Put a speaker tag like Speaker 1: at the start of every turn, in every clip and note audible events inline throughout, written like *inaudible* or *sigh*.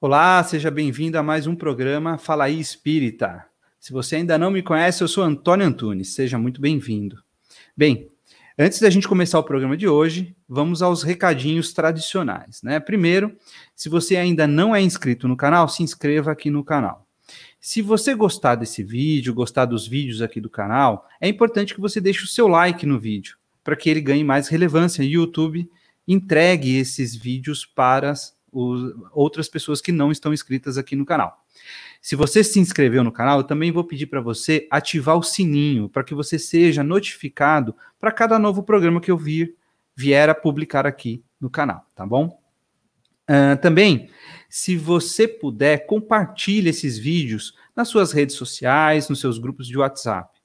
Speaker 1: Olá, seja bem-vindo a mais um programa Fala aí Espírita. Se você ainda não me conhece, eu sou Antônio Antunes, seja muito bem-vindo. Bem, antes da gente começar o programa de hoje, vamos aos recadinhos tradicionais, né? Primeiro, se você ainda não é inscrito no canal, se inscreva aqui no canal. Se você gostar desse vídeo, gostar dos vídeos aqui do canal, é importante que você deixe o seu like no vídeo, para que ele ganhe mais relevância e o YouTube entregue esses vídeos para os, outras pessoas que não estão inscritas aqui no canal. Se você se inscreveu no canal, eu também vou pedir para você ativar o sininho para que você seja notificado para cada novo programa que eu vir, vier a publicar aqui no canal, tá bom? Uh, também, se você puder, compartilhe esses vídeos nas suas redes sociais, nos seus grupos de WhatsApp.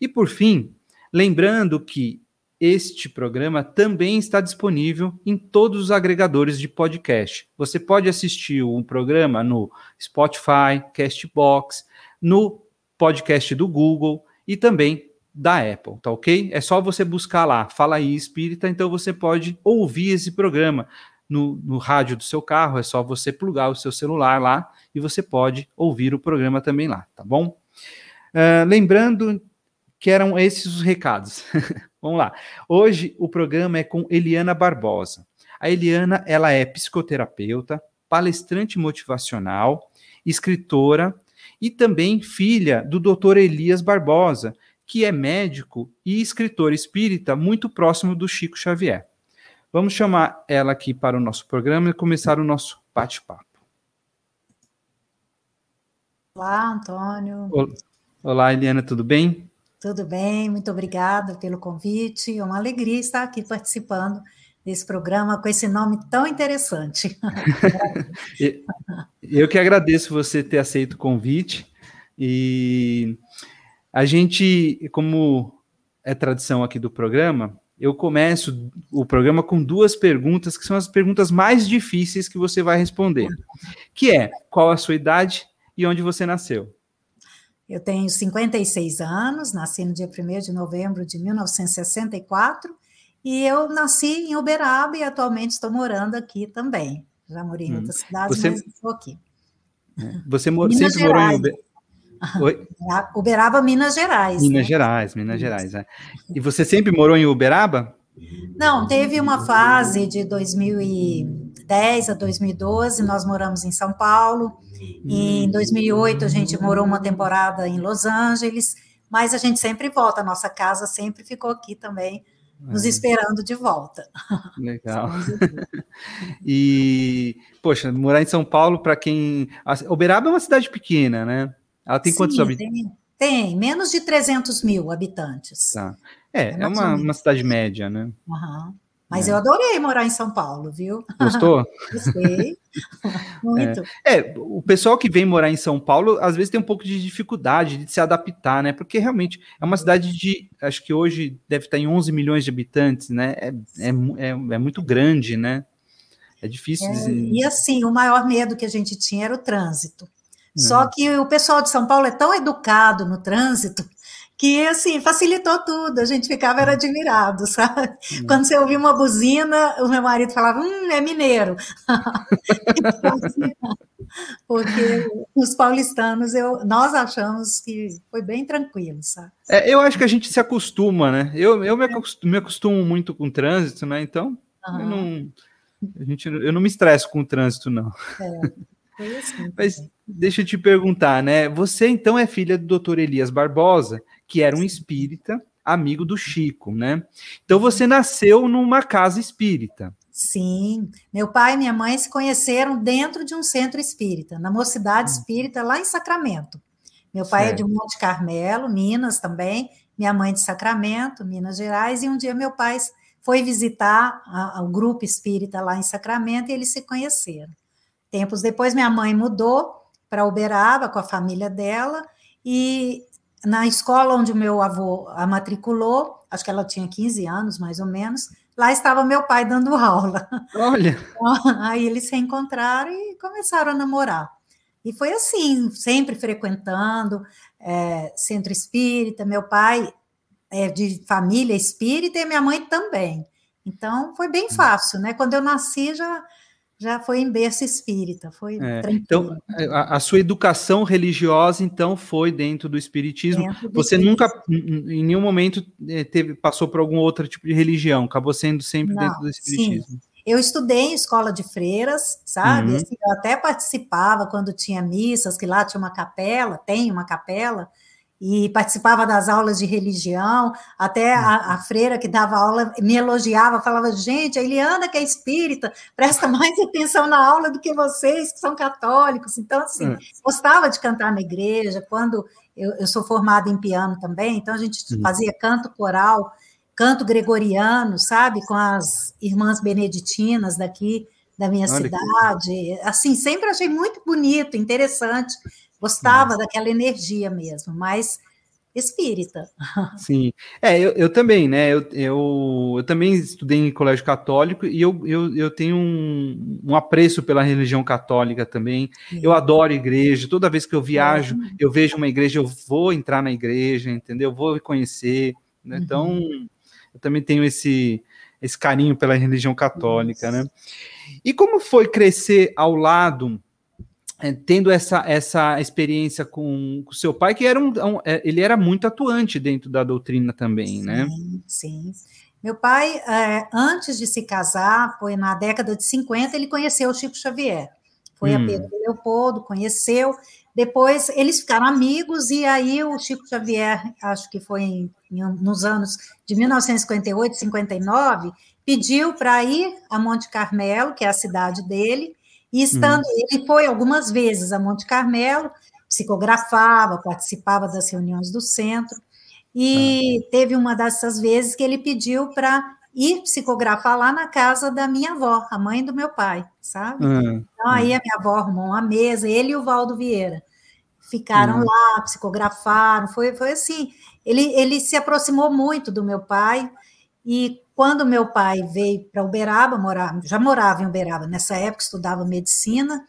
Speaker 1: E por fim, lembrando que este programa também está disponível em todos os agregadores de podcast. Você pode assistir um programa no Spotify, Castbox, no podcast do Google e também da Apple, tá ok? É só você buscar lá, Fala aí Espírita, então você pode ouvir esse programa no, no rádio do seu carro, é só você plugar o seu celular lá e você pode ouvir o programa também lá, tá bom? Uh, lembrando que eram esses os recados. *laughs* Vamos lá. Hoje o programa é com Eliana Barbosa. A Eliana, ela é psicoterapeuta, palestrante motivacional, escritora e também filha do Dr. Elias Barbosa, que é médico e escritor espírita muito próximo do Chico Xavier. Vamos chamar ela aqui para o nosso programa e começar o nosso bate-papo.
Speaker 2: Olá, Antônio.
Speaker 1: Olá, Eliana, tudo bem?
Speaker 2: Tudo bem, muito obrigada pelo convite. É uma alegria estar aqui participando desse programa com esse nome tão interessante. *laughs*
Speaker 1: Eu que agradeço você ter aceito o convite. E a gente, como é tradição aqui do programa, eu começo o programa com duas perguntas que são as perguntas mais difíceis que você vai responder, que é qual a sua idade e onde você nasceu.
Speaker 2: Eu tenho 56 anos, nasci no dia 1 de novembro de 1964, e eu nasci em Uberaba e atualmente estou morando aqui também. Já morei em hum. outras cidades, Você... mas estou aqui.
Speaker 1: Você mor... sempre Gerais. morou em Uberaba?
Speaker 2: Oi? Uberaba, Minas Gerais.
Speaker 1: Minas né? Gerais, Minas Gerais. É. E você sempre morou em Uberaba?
Speaker 2: Não, teve uma fase de 2010 a 2012, nós moramos em São Paulo, e em 2008 a gente morou uma temporada em Los Angeles, mas a gente sempre volta, a nossa casa sempre ficou aqui também, nos é. esperando de volta.
Speaker 1: Legal. *laughs* *laughs* e, poxa, morar em São Paulo, para quem. Uberaba é uma cidade pequena, né? Ela tem Sim, quantos habitantes?
Speaker 2: Tem, tem, menos de 300 mil habitantes.
Speaker 1: Tá. É, é, é uma, uma cidade média, né?
Speaker 2: Uhum. Mas é. eu adorei morar em São Paulo, viu?
Speaker 1: Gostou? *laughs*
Speaker 2: Gostei. *laughs* Muito.
Speaker 1: É. é. o pessoal que vem morar em São Paulo, às vezes tem um pouco de dificuldade de se adaptar, né? Porque realmente é uma cidade de, acho que hoje deve estar em 11 milhões de habitantes, né? É, é, é, é muito grande, né? É difícil. É,
Speaker 2: e assim, o maior medo que a gente tinha era o trânsito. Só uhum. que o pessoal de São Paulo é tão educado no trânsito que assim facilitou tudo. A gente ficava era admirado, sabe? Uhum. Quando você ouvia uma buzina, o meu marido falava, hum, é mineiro. então, *laughs* assim, porque os paulistanos, eu, nós achamos que foi bem tranquilo, sabe?
Speaker 1: É, eu acho que a gente se acostuma, né? Eu, eu me, acostumo, me acostumo muito com o trânsito, né? Então, uhum. eu, não, a gente, eu não me estresso com o trânsito, não. É. Assim, Mas deixa eu te perguntar, né? Você então é filha do Dr. Elias Barbosa, que era um espírita, amigo do Chico, né? Então você nasceu numa casa espírita.
Speaker 2: Sim, meu pai e minha mãe se conheceram dentro de um centro espírita, na Mocidade hum. Espírita, lá em Sacramento. Meu pai certo. é de Monte Carmelo, Minas também, minha mãe de Sacramento, Minas Gerais, e um dia meu pai foi visitar o grupo espírita lá em Sacramento e eles se conheceram. Tempos depois, minha mãe mudou para Uberaba com a família dela e na escola onde o meu avô a matriculou, acho que ela tinha 15 anos, mais ou menos, lá estava meu pai dando *laughs* aula.
Speaker 1: Olha!
Speaker 2: Aí eles se encontraram e começaram a namorar. E foi assim, sempre frequentando é, centro espírita. Meu pai é de família espírita e minha mãe também. Então foi bem hum. fácil, né? Quando eu nasci já já foi em berço espírita, foi
Speaker 1: é, Então, a, a, sua educação religiosa, então, foi dentro do espiritismo. Dentro do Você espiritismo. nunca, em nenhum momento, eh, teve, passou por algum outro tipo de religião, acabou sendo sempre Não, dentro do espiritismo. Sim.
Speaker 2: Eu estudei em escola de freiras, sabe? Uhum. Assim, eu até participava quando tinha missas, que lá tinha uma capela, tem uma capela, e participava das aulas de religião, até a, a, freira que dava aula me elogiava, falava, gente, a Eliana que é espírita, presta *laughs* mais atenção na aula do que vocês, que são católicos, então, assim, é. gostava de cantar na igreja, quando eu, eu, sou formada em piano também, então a gente uhum. fazia canto coral, canto gregoriano, sabe, com as irmãs beneditinas daqui da minha Olha cidade, que... assim, sempre achei muito bonito, interessante, Gostava daquela energia mesmo, mas espírita. *laughs*
Speaker 1: Sim, é, eu, eu também, né? Eu, eu, eu, também estudei em colégio católico e eu, eu, eu tenho um, um apreço pela religião católica também. Sim. Eu adoro igreja, toda vez que eu viajo, eu vejo uma igreja, eu vou entrar na igreja, entendeu? Eu vou conhecer. Né? Então, uhum. eu também tenho esse, esse carinho pela religião católica, Isso. né? E como foi crescer ao lado tendo essa, essa experiência com o seu pai, que era um, um, é, ele era muito atuante dentro da doutrina também,
Speaker 2: sim,
Speaker 1: né?
Speaker 2: Sim. Meu pai, é, antes de se casar, foi na década de 50, ele conheceu o Chico Xavier. Foi hum. a Pedro Leopoldo, conheceu. Depois eles ficaram amigos, e aí o Chico Xavier, acho que foi em, em, nos anos de 1958, 59, pediu para ir a Monte Carmelo, que é a cidade dele, e estando, hum. ele foi algumas vezes a Monte Carmelo, psicografava, participava das reuniões do centro, e ah. teve uma dessas vezes que ele pediu para ir psicografar lá na casa da minha avó, a mãe do meu pai, sabe? Hum. Então aí a minha avó arrumou uma mesa, ele e o Valdo Vieira ficaram hum. lá, psicografaram, foi, foi assim, ele, ele se aproximou muito do meu pai, e quando meu pai veio para Uberaba, morar, já morava em Uberaba, nessa época estudava medicina,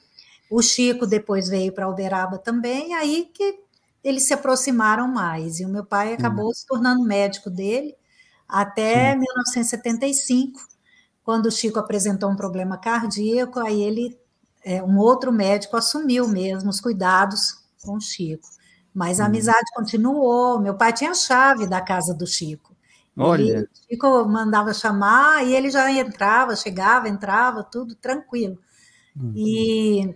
Speaker 2: o Chico depois veio para Uberaba também, aí que eles se aproximaram mais, e o meu pai acabou hum. se tornando médico dele até Sim. 1975, quando o Chico apresentou um problema cardíaco, aí ele, é, um outro médico assumiu mesmo os cuidados com o Chico. Mas a hum. amizade continuou, meu pai tinha a chave da casa do Chico, Olha. Ele, Chico mandava chamar e ele já entrava, chegava, entrava, tudo tranquilo. Uhum. E,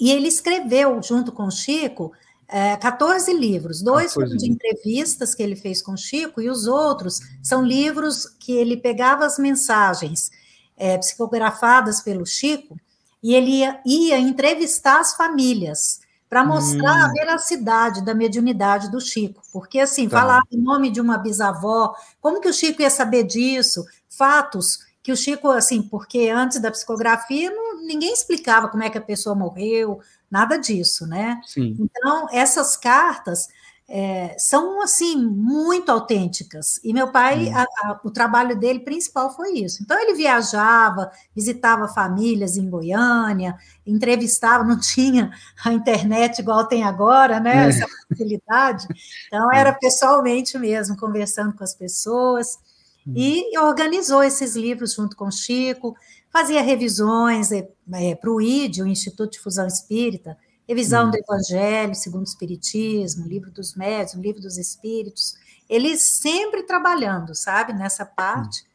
Speaker 2: e ele escreveu, junto com o Chico, é, 14 livros, dois foram de entrevistas que ele fez com o Chico, e os outros são livros que ele pegava as mensagens é, psicografadas pelo Chico e ele ia, ia entrevistar as famílias para mostrar hum. a veracidade da mediunidade do Chico. Porque, assim, tá. falar o nome de uma bisavó, como que o Chico ia saber disso? Fatos que o Chico, assim, porque antes da psicografia, não, ninguém explicava como é que a pessoa morreu, nada disso, né? Sim. Então, essas cartas é, são assim muito autênticas. E meu pai, hum. a, a, o trabalho dele principal foi isso. Então ele viajava, visitava famílias em Goiânia, entrevistava, não *laughs* tinha a internet igual tem agora, né? É. Essa facilidade. Então era pessoalmente mesmo, conversando com as pessoas. Hum. E organizou esses livros junto com o Chico, fazia revisões é, é, para o ID, o Instituto de Fusão Espírita, revisão hum. do Evangelho segundo o Espiritismo, livro dos médios, livro dos Espíritos, eles sempre trabalhando, sabe, nessa parte, hum.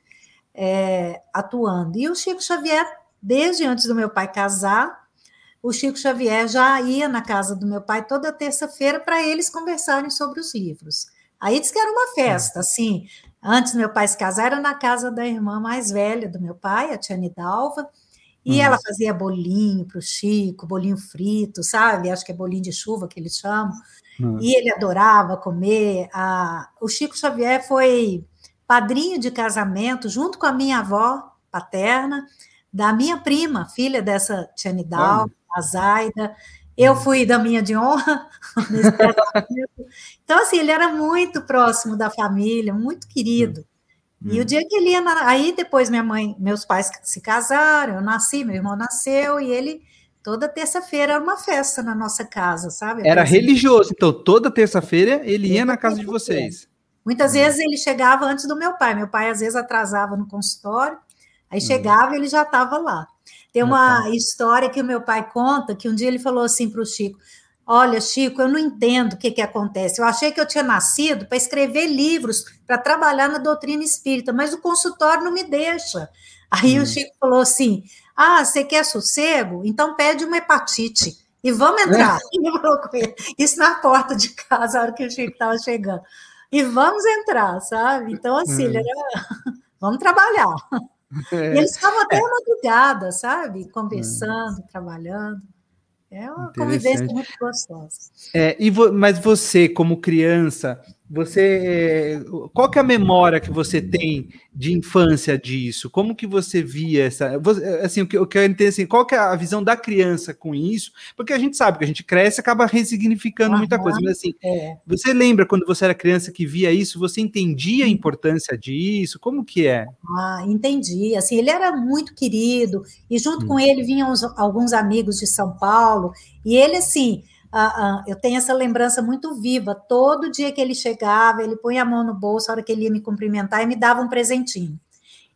Speaker 2: é, atuando. E o Chico Xavier, desde antes do meu pai casar, o Chico Xavier já ia na casa do meu pai toda terça-feira para eles conversarem sobre os livros. Aí diz que era uma festa, assim. Antes do meu pai se casar, era na casa da irmã mais velha do meu pai, a Tia Nidalva, e ela fazia bolinho para o Chico, bolinho frito, sabe? Acho que é bolinho de chuva que eles chamam. E ele adorava comer. A... O Chico Xavier foi padrinho de casamento, junto com a minha avó paterna, da minha prima, filha dessa Tia Nidal, a Zaida. Eu fui da minha de honra. *laughs* então, assim, ele era muito próximo da família, muito querido. E o dia que ele ia. Na... Aí depois minha mãe, meus pais se casaram, eu nasci, meu irmão nasceu, e ele. Toda terça-feira era uma festa na nossa casa, sabe?
Speaker 1: Era religioso, então toda terça-feira ele ia na casa de vocês.
Speaker 2: Muitas vezes ele chegava antes do meu pai. Meu pai às vezes atrasava no consultório, aí chegava e ele já estava lá. Tem uma história que o meu pai conta que um dia ele falou assim para o Chico: Olha, Chico, eu não entendo o que, que acontece. Eu achei que eu tinha nascido para escrever livros, para trabalhar na doutrina espírita, mas o consultório não me deixa. Aí hum. o Chico falou assim: Ah, você quer sossego? Então pede uma hepatite e vamos entrar. *laughs* É. Isso na porta de casa, a hora que o Chico estava chegando. E vamos entrar, sabe? Então, assim, hum. era... *laughs* vamos trabalhar. *laughs* É. E eles estavam até é. madrugada, sabe? Conversando, hum. trabalhando. É uma convivência muito gostosa.
Speaker 1: É, e vo, mas você, como criança, você, qual que é a memória que você tem de infância disso? Como que você via essa, assim, o que eu quero entender assim, qual que é a visão da criança com isso? Porque a gente sabe que a gente cresce e acaba ressignificando muita coisa, mas assim, é. você lembra quando você era criança que via isso, você entendia a importância disso? Como que é?
Speaker 2: Ah, entendi. Assim, ele era muito querido e junto hum. com ele vinham alguns amigos de São Paulo e ele assim, ah, ah, eu tenho essa lembrança muito viva. Todo dia que ele chegava, ele punha a mão no bolso, a hora que ele ia me cumprimentar e me dava um presentinho.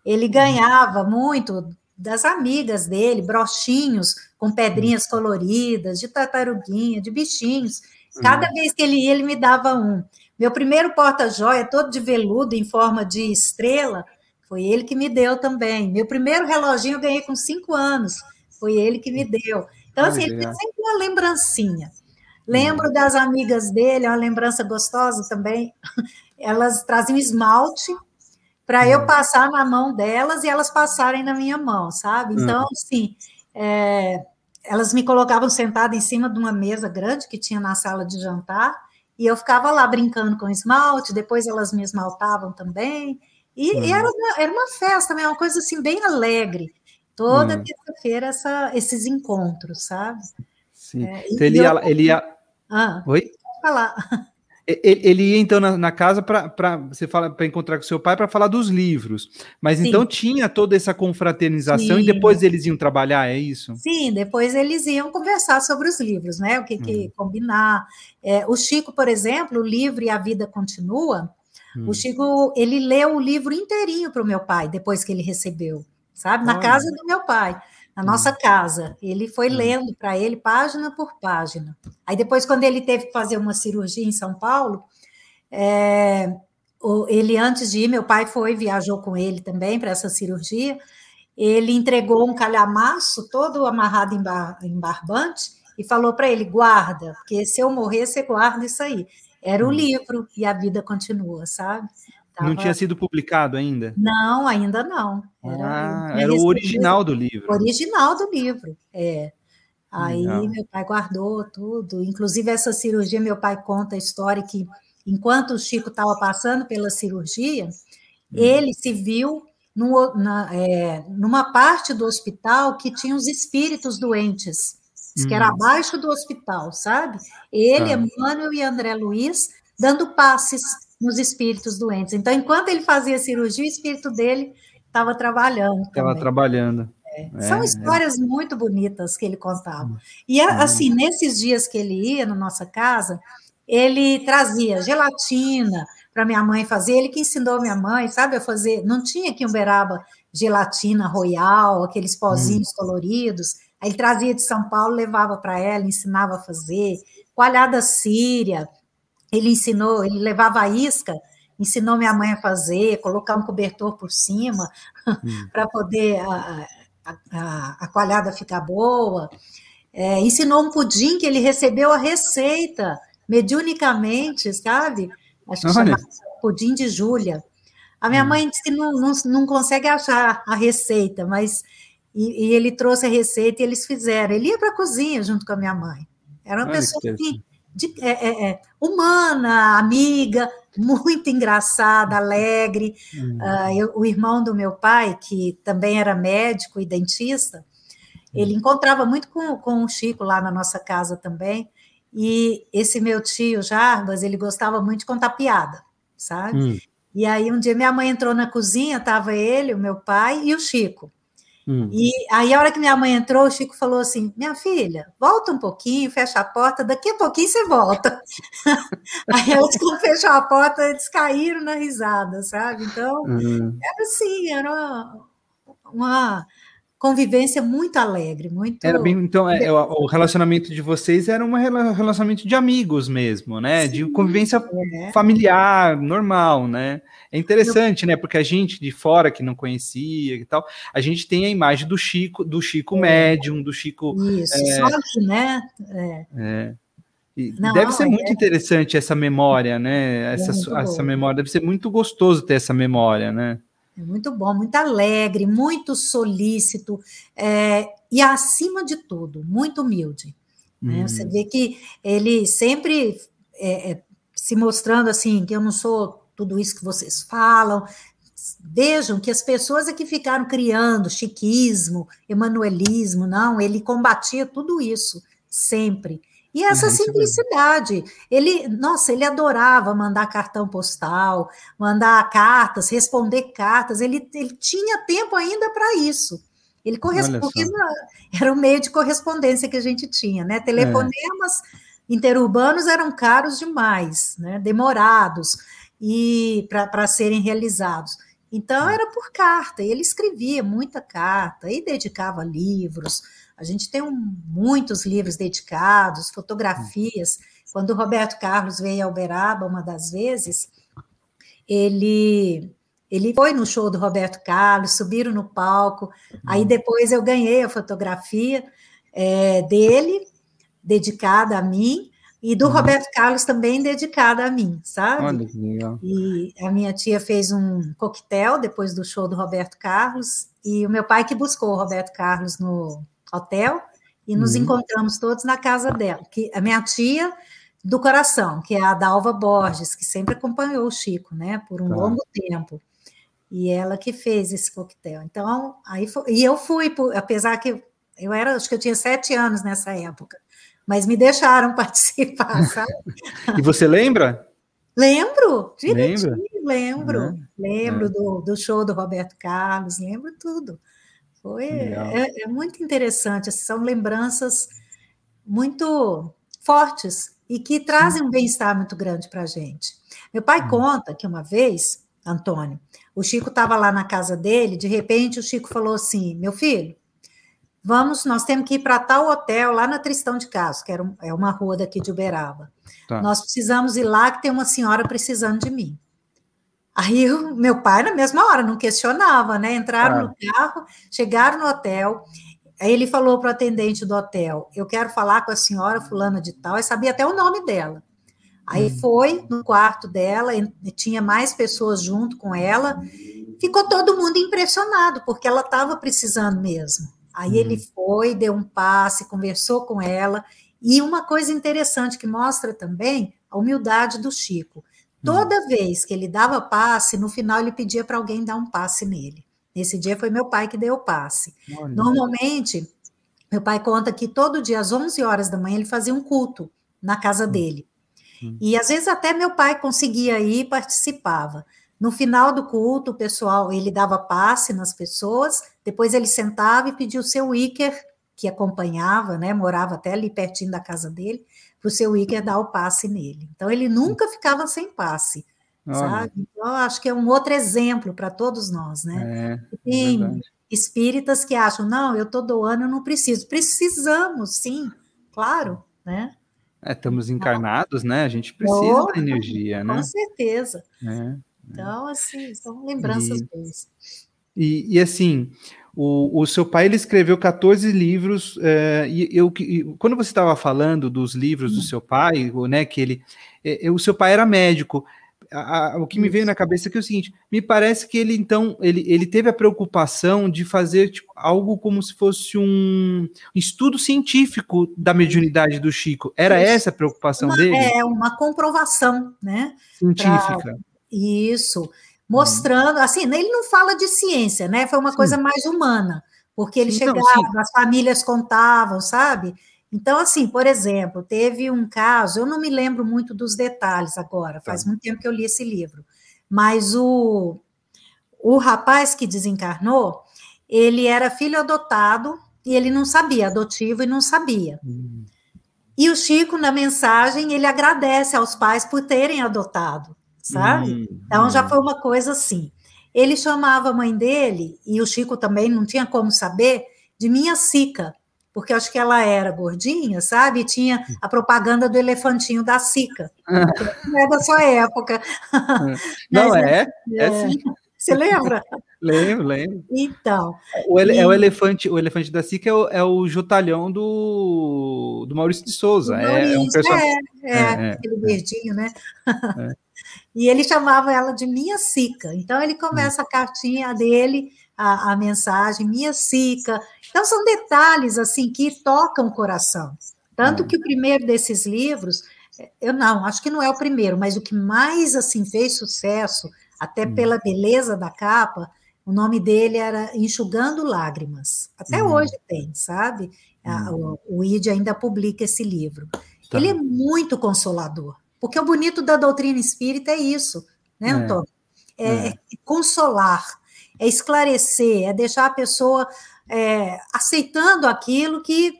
Speaker 2: Ele uhum. ganhava muito das amigas dele, brochinhos com pedrinhas uhum. coloridas, de tartaruguinha, de bichinhos. Cada uhum. vez que ele ia, ele me dava um. Meu primeiro porta-joia, todo de veludo, em forma de estrela, foi ele que me deu também. Meu primeiro reloginho eu ganhei com cinco anos, foi ele que me deu. Então, assim, ele tem sempre uma lembrancinha. Lembro das amigas dele, é uma lembrança gostosa também. *laughs* Elas traziam esmalte para eu hum. passar na mão delas e elas passarem na minha mão, sabe? Hum. Então, assim, é, elas me colocavam sentada em cima de uma mesa grande que tinha na sala de jantar e eu ficava lá brincando com esmalte, depois elas me esmaltavam também. E, e era, uma, era uma festa, né? uma coisa assim bem alegre. Toda hum. terça-feira esses encontros, sabe?
Speaker 1: Sim. É, então ele, ia, ele ia
Speaker 2: ah, Oi? Falar.
Speaker 1: Ele, ele ia então na, na casa para você fala para encontrar com seu pai para falar dos livros, mas Sim. então tinha toda essa confraternização Sim. e depois eles iam trabalhar, é isso?
Speaker 2: Sim, depois eles iam conversar sobre os livros, né? O que, que hum. combinar. É, o Chico, por exemplo, o livro e a vida continua. Hum. O Chico ele leu o livro inteirinho para o meu pai depois que ele recebeu, sabe? Na Olha. casa do meu pai na nossa casa. Ele foi lendo para ele página por página. Aí depois, quando ele teve que fazer uma cirurgia em São Paulo, é, ele antes de ir, meu pai foi, viajou com ele também para essa cirurgia. Ele entregou um calhamaço todo amarrado em, bar, em barbante e falou para ele: guarda, porque se eu morrer, você guarda isso aí. Era o livro e a vida continua, sabe?
Speaker 1: Tava... Não tinha sido publicado ainda?
Speaker 2: Não, ainda não.
Speaker 1: Era, ah, era o original do livro.
Speaker 2: Original do livro, é. Aí Legal. meu pai guardou tudo. Inclusive, essa cirurgia, meu pai conta a história que, enquanto o Chico estava passando pela cirurgia, hum. ele se viu no, na, é, numa parte do hospital que tinha os espíritos doentes, que era hum. abaixo do hospital, sabe? Ele, ah. Emmanuel e André Luiz dando passes nos espíritos doentes. Então, enquanto ele fazia cirurgia, o espírito dele estava trabalhando.
Speaker 1: Estava trabalhando.
Speaker 2: É. É, São é. histórias é. muito bonitas que ele contava. E, uhum. assim, nesses dias que ele ia na nossa casa, ele trazia gelatina para minha mãe fazer. Ele que ensinou minha mãe, sabe, a fazer. Não tinha aqui em Uberaba gelatina royal, aqueles pozinhos uhum. coloridos. Aí ele trazia de São Paulo, levava para ela, ensinava a fazer. Coalhada síria, ele ensinou, ele levava a isca, ensinou minha mãe a fazer, colocar um cobertor por cima hum. *laughs* para poder a, a, a, coalhada ficar boa. É, ensinou um pudim que ele recebeu a receita mediunicamente, sabe? Acho que chama pudim de Júlia. A minha hum. mãe disse que não, não, não consegue achar a receita, mas e, e, ele trouxe a receita e eles fizeram. Ele ia para a cozinha junto com a minha mãe. Era uma Olha pessoa que, que de, é, é, é, humana, amiga, muito engraçada, alegre. Uh, eu, o irmão do meu pai, que também era médico e dentista, ele uhum. encontrava muito com, com o Chico lá na nossa casa também. E esse meu tio, Jarbas, ele gostava muito de contar piada, sabe? Uhum. E aí um dia minha mãe entrou na cozinha, estava ele, o meu pai e o Chico. Hum. E aí, a hora que minha mãe entrou, o Chico falou assim: Minha filha, volta um pouquinho, fecha a porta, daqui a pouquinho você volta. *laughs* aí eles, quando fechou a porta, eles caíram na risada, sabe? Então, hum. era assim, era uma, uma convivência muito alegre, muito.
Speaker 1: Era bem, então, é, é o relacionamento de vocês era um relacionamento de amigos mesmo, né? Sim, de convivência é. familiar, normal, né? É interessante, Eu... né? Porque a gente de fora que não conhecia e tal, a gente tem a imagem do Chico, do Chico é. médium, do Chico.
Speaker 2: Isso, é, só que, né?
Speaker 1: É. é. Não, deve ser muito interessante essa memória, né? Essa, essa memória, deve ser muito gostoso ter essa memória, né?
Speaker 2: É muito bom, muito alegre, muito solícito é, e, acima de tudo, muito humilde. Né? Uhum. Você vê que ele sempre é, é, se mostrando assim, que eu não sou tudo isso que vocês falam. Vejam que as pessoas é que ficaram criando chiquismo, emanuelismo, não, ele combatia tudo isso, sempre. E essa é, simplicidade, ele, nossa, ele adorava mandar cartão postal, mandar cartas, responder cartas, ele, ele tinha tempo ainda para isso. Ele correspondia, era o meio de correspondência que a gente tinha, né? Telefonemas é. interurbanos eram caros demais, né? Demorados e para serem realizados. Então era por carta, e ele escrevia muita carta e dedicava livros a gente tem um, muitos livros dedicados, fotografias. Quando o Roberto Carlos veio a Uberaba, uma das vezes, ele ele foi no show do Roberto Carlos, subiram no palco. Aí uhum. depois eu ganhei a fotografia é, dele, dedicada a mim, e do uhum. Roberto Carlos também dedicada a mim, sabe? Olha que legal. E a minha tia fez um coquetel depois do show do Roberto Carlos, e o meu pai que buscou o Roberto Carlos no, hotel e nos uhum. encontramos todos na casa dela, que a minha tia do coração, que é a Dalva Borges, que sempre acompanhou o Chico, né, por um longo tempo. E ela que fez esse coquetel. Então, aí foi, e eu fui, apesar que eu era, acho que eu tinha sete anos nessa época, mas me deixaram *laughs* participar, sabe?
Speaker 1: e você lembra?
Speaker 2: Lembro, direitinho, lembro. Uhum. Lembro é. do, do show do Roberto Carlos, lembro tudo. Foi, é, é, muito interessante, assim, são lembranças muito fortes e que trazem um bem-estar muito grande para a gente. Meu pai hum. conta que uma vez, Antônio, o Chico estava lá na casa dele, de repente o Chico falou assim: meu filho, vamos, nós temos que ir para tal hotel lá na Tristão de Caso, que era um, é uma rua daqui de Uberaba. Tá. Nós precisamos ir lá que tem uma senhora precisando de mim. Aí o meu pai, na mesma hora, não questionava, né? Entraram ah. no carro, chegaram no hotel. Aí ele falou para o atendente do hotel: Eu quero falar com a senhora fulana de tal, e sabia até o nome dela. Aí hum. foi no quarto dela, tinha mais pessoas junto com ela. Ficou todo mundo impressionado, porque ela estava precisando mesmo. Aí hum. ele foi, deu um passe, conversou com ela. E uma coisa interessante que mostra também a humildade do Chico. Toda hum. vez que ele dava passe, no final ele pedia para alguém dar um passe nele. Nesse dia foi meu pai que deu o passe. Olha. Normalmente, meu pai conta que todo dia às 11 horas da manhã ele fazia um culto na casa hum. dele. Hum. E às vezes até meu pai conseguia ir e participava. No final do culto, o pessoal, ele dava passe nas pessoas, depois ele sentava e pedia o seu Iker, que acompanhava, né, morava até ali pertinho da casa dele, para o seu Iker dar o passe nele. Então, ele nunca ficava sem passe, Olha. sabe? Então, acho que é um outro exemplo para todos nós, né? É, Tem é espíritas que acham, não, eu estou doando, eu não preciso. Precisamos, sim, claro, né?
Speaker 1: É, estamos encarnados, né? A gente precisa oh, da energia, né?
Speaker 2: Com certeza. É, é. então, assim, são lembranças
Speaker 1: e, boas. E, e assim, o, o, seu pai ele escreveu 14 livros, é, e eu, e, quando você estava falando dos livros do seu pai, né, que ele, é, o seu pai era médico, a, a, o que me veio na cabeça é que é o seguinte, me parece que ele então, ele, ele teve a preocupação de fazer tipo, algo como se fosse um estudo científico da mediunidade do Chico, era Isso. essa a preocupação
Speaker 2: uma,
Speaker 1: dele?
Speaker 2: É, uma comprovação, né?
Speaker 1: Científica. Pra...
Speaker 2: Isso, mostrando, assim, ele não fala de ciência, né? Foi uma sim. coisa mais humana, porque ele sim, chegava, não, as famílias contavam, sabe? Então, assim, por exemplo, teve um caso, eu não me lembro muito dos detalhes agora, faz tá. muito tempo que eu li esse livro, mas o, o rapaz que desencarnou, ele era filho adotado e ele não sabia, adotivo e não sabia. Hum. E o Chico, na mensagem, ele agradece aos pais por terem adotado sabe? Hum, então já hum. foi uma coisa assim. ele chamava a mãe dele, e o Chico também não tinha como saber, de minha Sica, porque eu acho que ela era gordinha, sabe? E tinha a propaganda do elefantinho da Sica. *laughs* Não é da sua época. *laughs*
Speaker 1: Não, Mas, é, é, é sim.
Speaker 2: Você lembra? *laughs*
Speaker 1: lembro, lembro.
Speaker 2: Então.
Speaker 1: O ele, e... É o elefante, o elefante da Sica é o, é o Jutalhão do, do Maurício de Souza. Maurício, é, é, um personagem.
Speaker 2: É, é, é aquele verdinho, né? E ele chamava ela de minha Sica. Então ele começa a cartinha dele, a, a mensagem, minha Sica. Então são detalhes assim que tocam o coração. Tanto que o primeiro desses livros, eu não, acho que não é o primeiro, mas o que mais assim fez sucesso até hum. pela beleza da capa, o nome dele era Enxugando Lágrimas. Até uhum. hoje tem, sabe? Uhum. O, o ID ainda publica esse livro. Tá. Ele é muito consolador, porque o bonito da doutrina espírita é isso, né, é. Antônio? É, é. é consolar, é esclarecer, é deixar a pessoa é, aceitando aquilo que,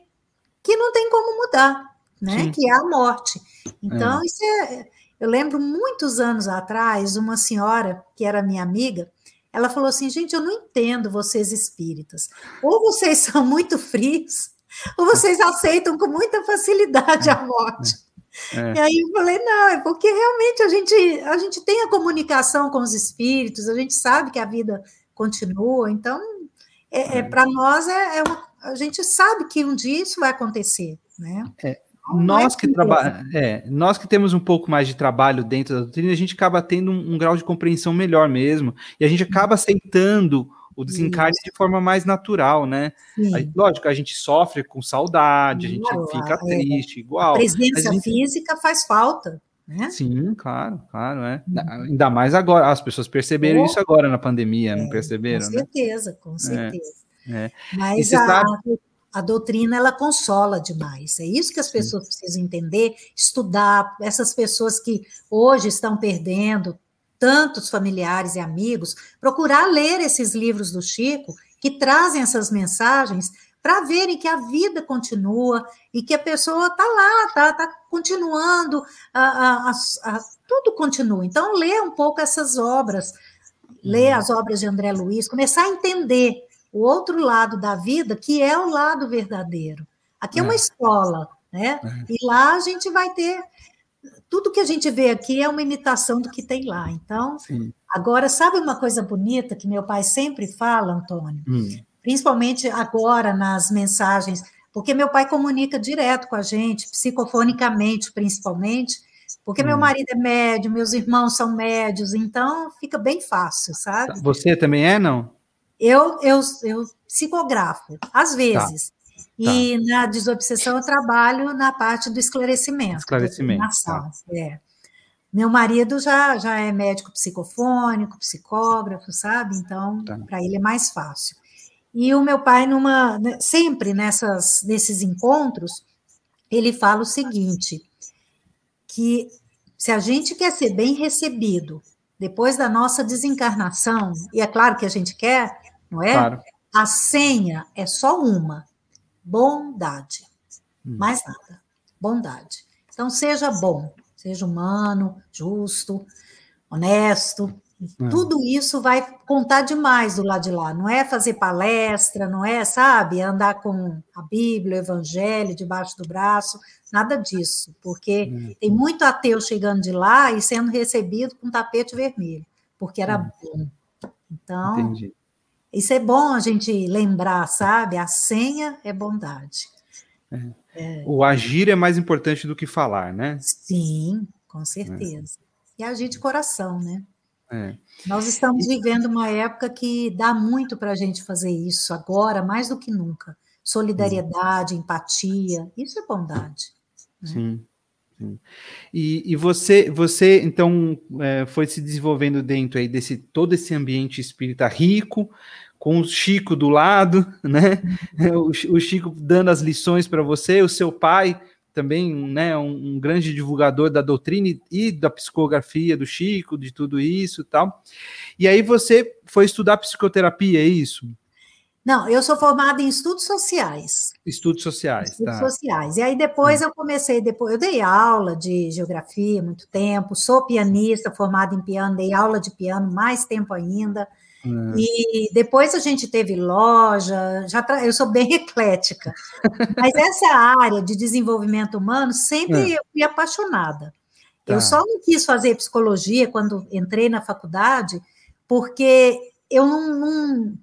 Speaker 2: que não tem como mudar, né? Sim. Que é a morte. Então, é. isso é eu lembro muitos anos atrás, uma senhora que era minha amiga, ela falou assim: gente, eu não entendo vocês espíritas. Ou vocês são muito frios, ou vocês aceitam com muita facilidade a morte. É. E aí eu falei, não, é porque realmente a gente, a gente tem a comunicação com os espíritos, a gente sabe que a vida continua, então é, é para nós é, é uma, a gente sabe que um dia isso vai acontecer, né?
Speaker 1: É, nós que trabalhamos, é, nós que temos um pouco mais de trabalho dentro da doutrina, a gente acaba tendo um, um grau de compreensão melhor mesmo, e a gente acaba aceitando o desencarne Isso. de forma mais natural, né? Aí, lógico, a gente sofre com saudade, a gente fica é, triste, igual.
Speaker 2: A presença a gente... física faz falta. Né?
Speaker 1: Sim, claro, claro, é. Uhum. Ainda mais agora, as pessoas perceberam oh, isso agora na pandemia, é, não perceberam?
Speaker 2: Com certeza, né? com certeza.
Speaker 1: É,
Speaker 2: Mas a, sabe a doutrina ela consola demais. É isso que as pessoas precisam entender, estudar. Essas pessoas que hoje estão perdendo tantos familiares e amigos, procurar ler esses livros do Chico que trazem essas mensagens para verem que a vida continua e que a pessoa está lá, está tá continuando, a, a, a, tudo continua. Então, lê um pouco essas obras, lê uhum. as obras de André Luiz, começar a entender o outro lado da vida, que é o lado verdadeiro. Aqui é, é uma escola, né? É. E lá a gente vai ter tudo que a gente vê aqui é uma imitação do que tem lá. Então, Sim. agora, sabe uma coisa bonita que meu pai sempre fala, Antônio? Hum. Principalmente agora nas mensagens, porque meu pai comunica direto com a gente, psicofonicamente, principalmente, porque hum. meu marido é médio, meus irmãos são médios, então fica bem fácil, sabe?
Speaker 1: Você também é, não?
Speaker 2: Eu, eu, eu psicografo, às tá. vezes. Tá. E tá. na desobsessão eu trabalho na parte do esclarecimento.
Speaker 1: Esclarecimento. Tá.
Speaker 2: É. Meu marido já, já é médico psicofônico, psicógrafo, sabe? Então, tá. para ele é mais fácil. E o meu pai, numa, né, sempre nessas, nesses encontros, ele fala o seguinte: que se a gente quer ser bem recebido depois da nossa desencarnação, e é claro que a gente quer, não é? Claro. A senha é só uma: bondade. Hum. Mais nada. Bondade. Então, seja bom, seja humano, justo, honesto. Hum. Tudo isso vai contar demais do lado de lá. Não é fazer palestra, não é, sabe, andar com a Bíblia, o Evangelho debaixo do braço, nada disso, porque hum. tem muito ateu chegando de lá e sendo recebido com tapete vermelho, porque era hum. bom. Então, Entendi. Isso é bom a gente lembrar, sabe? A senha é bondade.
Speaker 1: É. É. O agir é mais importante do que falar, né?
Speaker 2: Sim, com certeza. É. E agir de coração, né? É. Nós estamos vivendo uma época que dá muito para a gente fazer isso agora, mais do que nunca. Solidariedade, empatia, isso é bondade.
Speaker 1: Né? Sim. E, e, você, você então é, foi se desenvolvendo dentro aí desse todo esse ambiente espírita rico, com o Chico do lado, *laughs* né? O, o Chico dando as lições para você, o seu pai também, né? Um, um, grande divulgador da doutrina e da psicografia do Chico, de tudo isso, tal. E aí você foi estudar psicoterapia, é isso?
Speaker 2: Não, eu sou formada em estudos sociais.
Speaker 1: Estudos sociais,
Speaker 2: estudos tá. sociais. E aí depois eu comecei, depois eu dei aula de geografia muito tempo, sou pianista, formada em piano, dei aula de piano mais tempo ainda. Hum. E depois a gente teve loja, já tra... eu sou bem *laughs* eclética. Mas essa área de desenvolvimento humano sempre hum. eu fui apaixonada. Tá. Eu só não quis fazer psicologia quando entrei na faculdade, porque eu não, não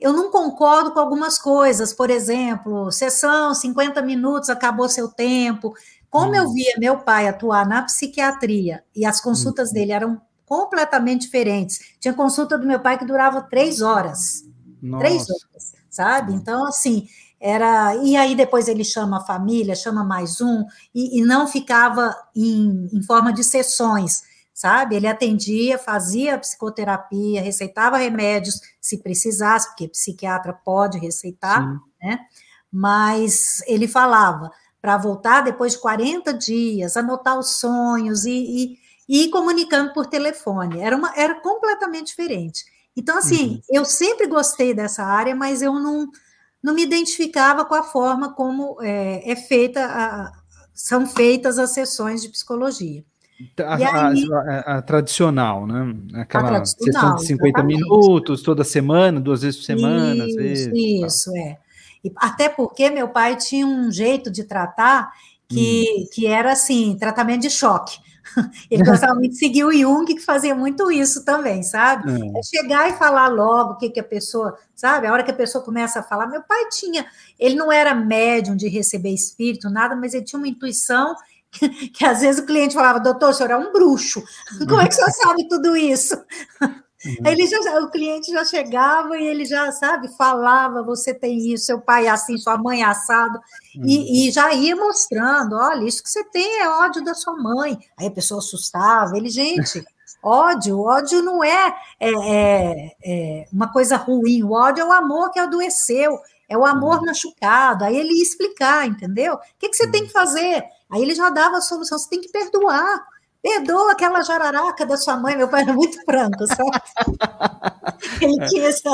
Speaker 2: eu não concordo com algumas coisas, por exemplo, sessão, 50 minutos, acabou seu tempo. Como hum. eu via meu pai atuar na psiquiatria e as consultas hum. dele eram completamente diferentes. Tinha consulta do meu pai que durava três horas. Nossa. Três horas, sabe? Então, assim, era. E aí depois ele chama a família, chama mais um, e, e não ficava em, em forma de sessões sabe? Ele atendia, fazia psicoterapia, receitava remédios se precisasse, porque psiquiatra pode receitar, Sim. né? Mas ele falava para voltar depois de 40 dias, anotar os sonhos e, e, e, ir comunicando por telefone. Era, uma, era completamente diferente. Então, assim, uhum. eu sempre gostei dessa área, mas eu não, não me identificava com a forma como é, é feita a, são feitas as sessões de psicologia.
Speaker 1: A, aí, a, a, tradicional, né? Aquela tradicional, sessão de 50 exatamente. minutos, toda semana, duas vezes por semana, isso, às vezes.
Speaker 2: Isso, é. E até porque meu pai tinha um jeito de tratar que, hum. que era assim, tratamento de choque. *laughs* Ele gostava muito de seguir o Jung, que fazia muito isso também, sabe? É. é chegar e falar logo o que, que a pessoa, sabe? A hora que a pessoa começa a falar, meu pai tinha, ele não era médium de receber espírito, nada, mas ele tinha uma intuição *laughs* que às vezes o cliente falava, doutor, o senhor é um bruxo, *laughs* como é que o senhor sabe tudo isso? Uhum. Ele já, o cliente já chegava e ele já, sabe, falava, você tem isso, seu pai é assim, sua mãe é assado, uhum. e, e, já ia mostrando, olha, isso que você tem é ódio da sua mãe. Aí a pessoa assustava, ele, gente, *laughs* ódio, ódio não é, é, é, é uma coisa ruim, o ódio é o amor que adoeceu, é o amor uhum. machucado. Aí ele ia explicar, entendeu? O que, que você tem que fazer? Aí ele já dava a solução: você tem que perdoar. Perdoa aquela jararaca da sua mãe. Meu pai era muito franco, sabe? *laughs* Ele tinha essa,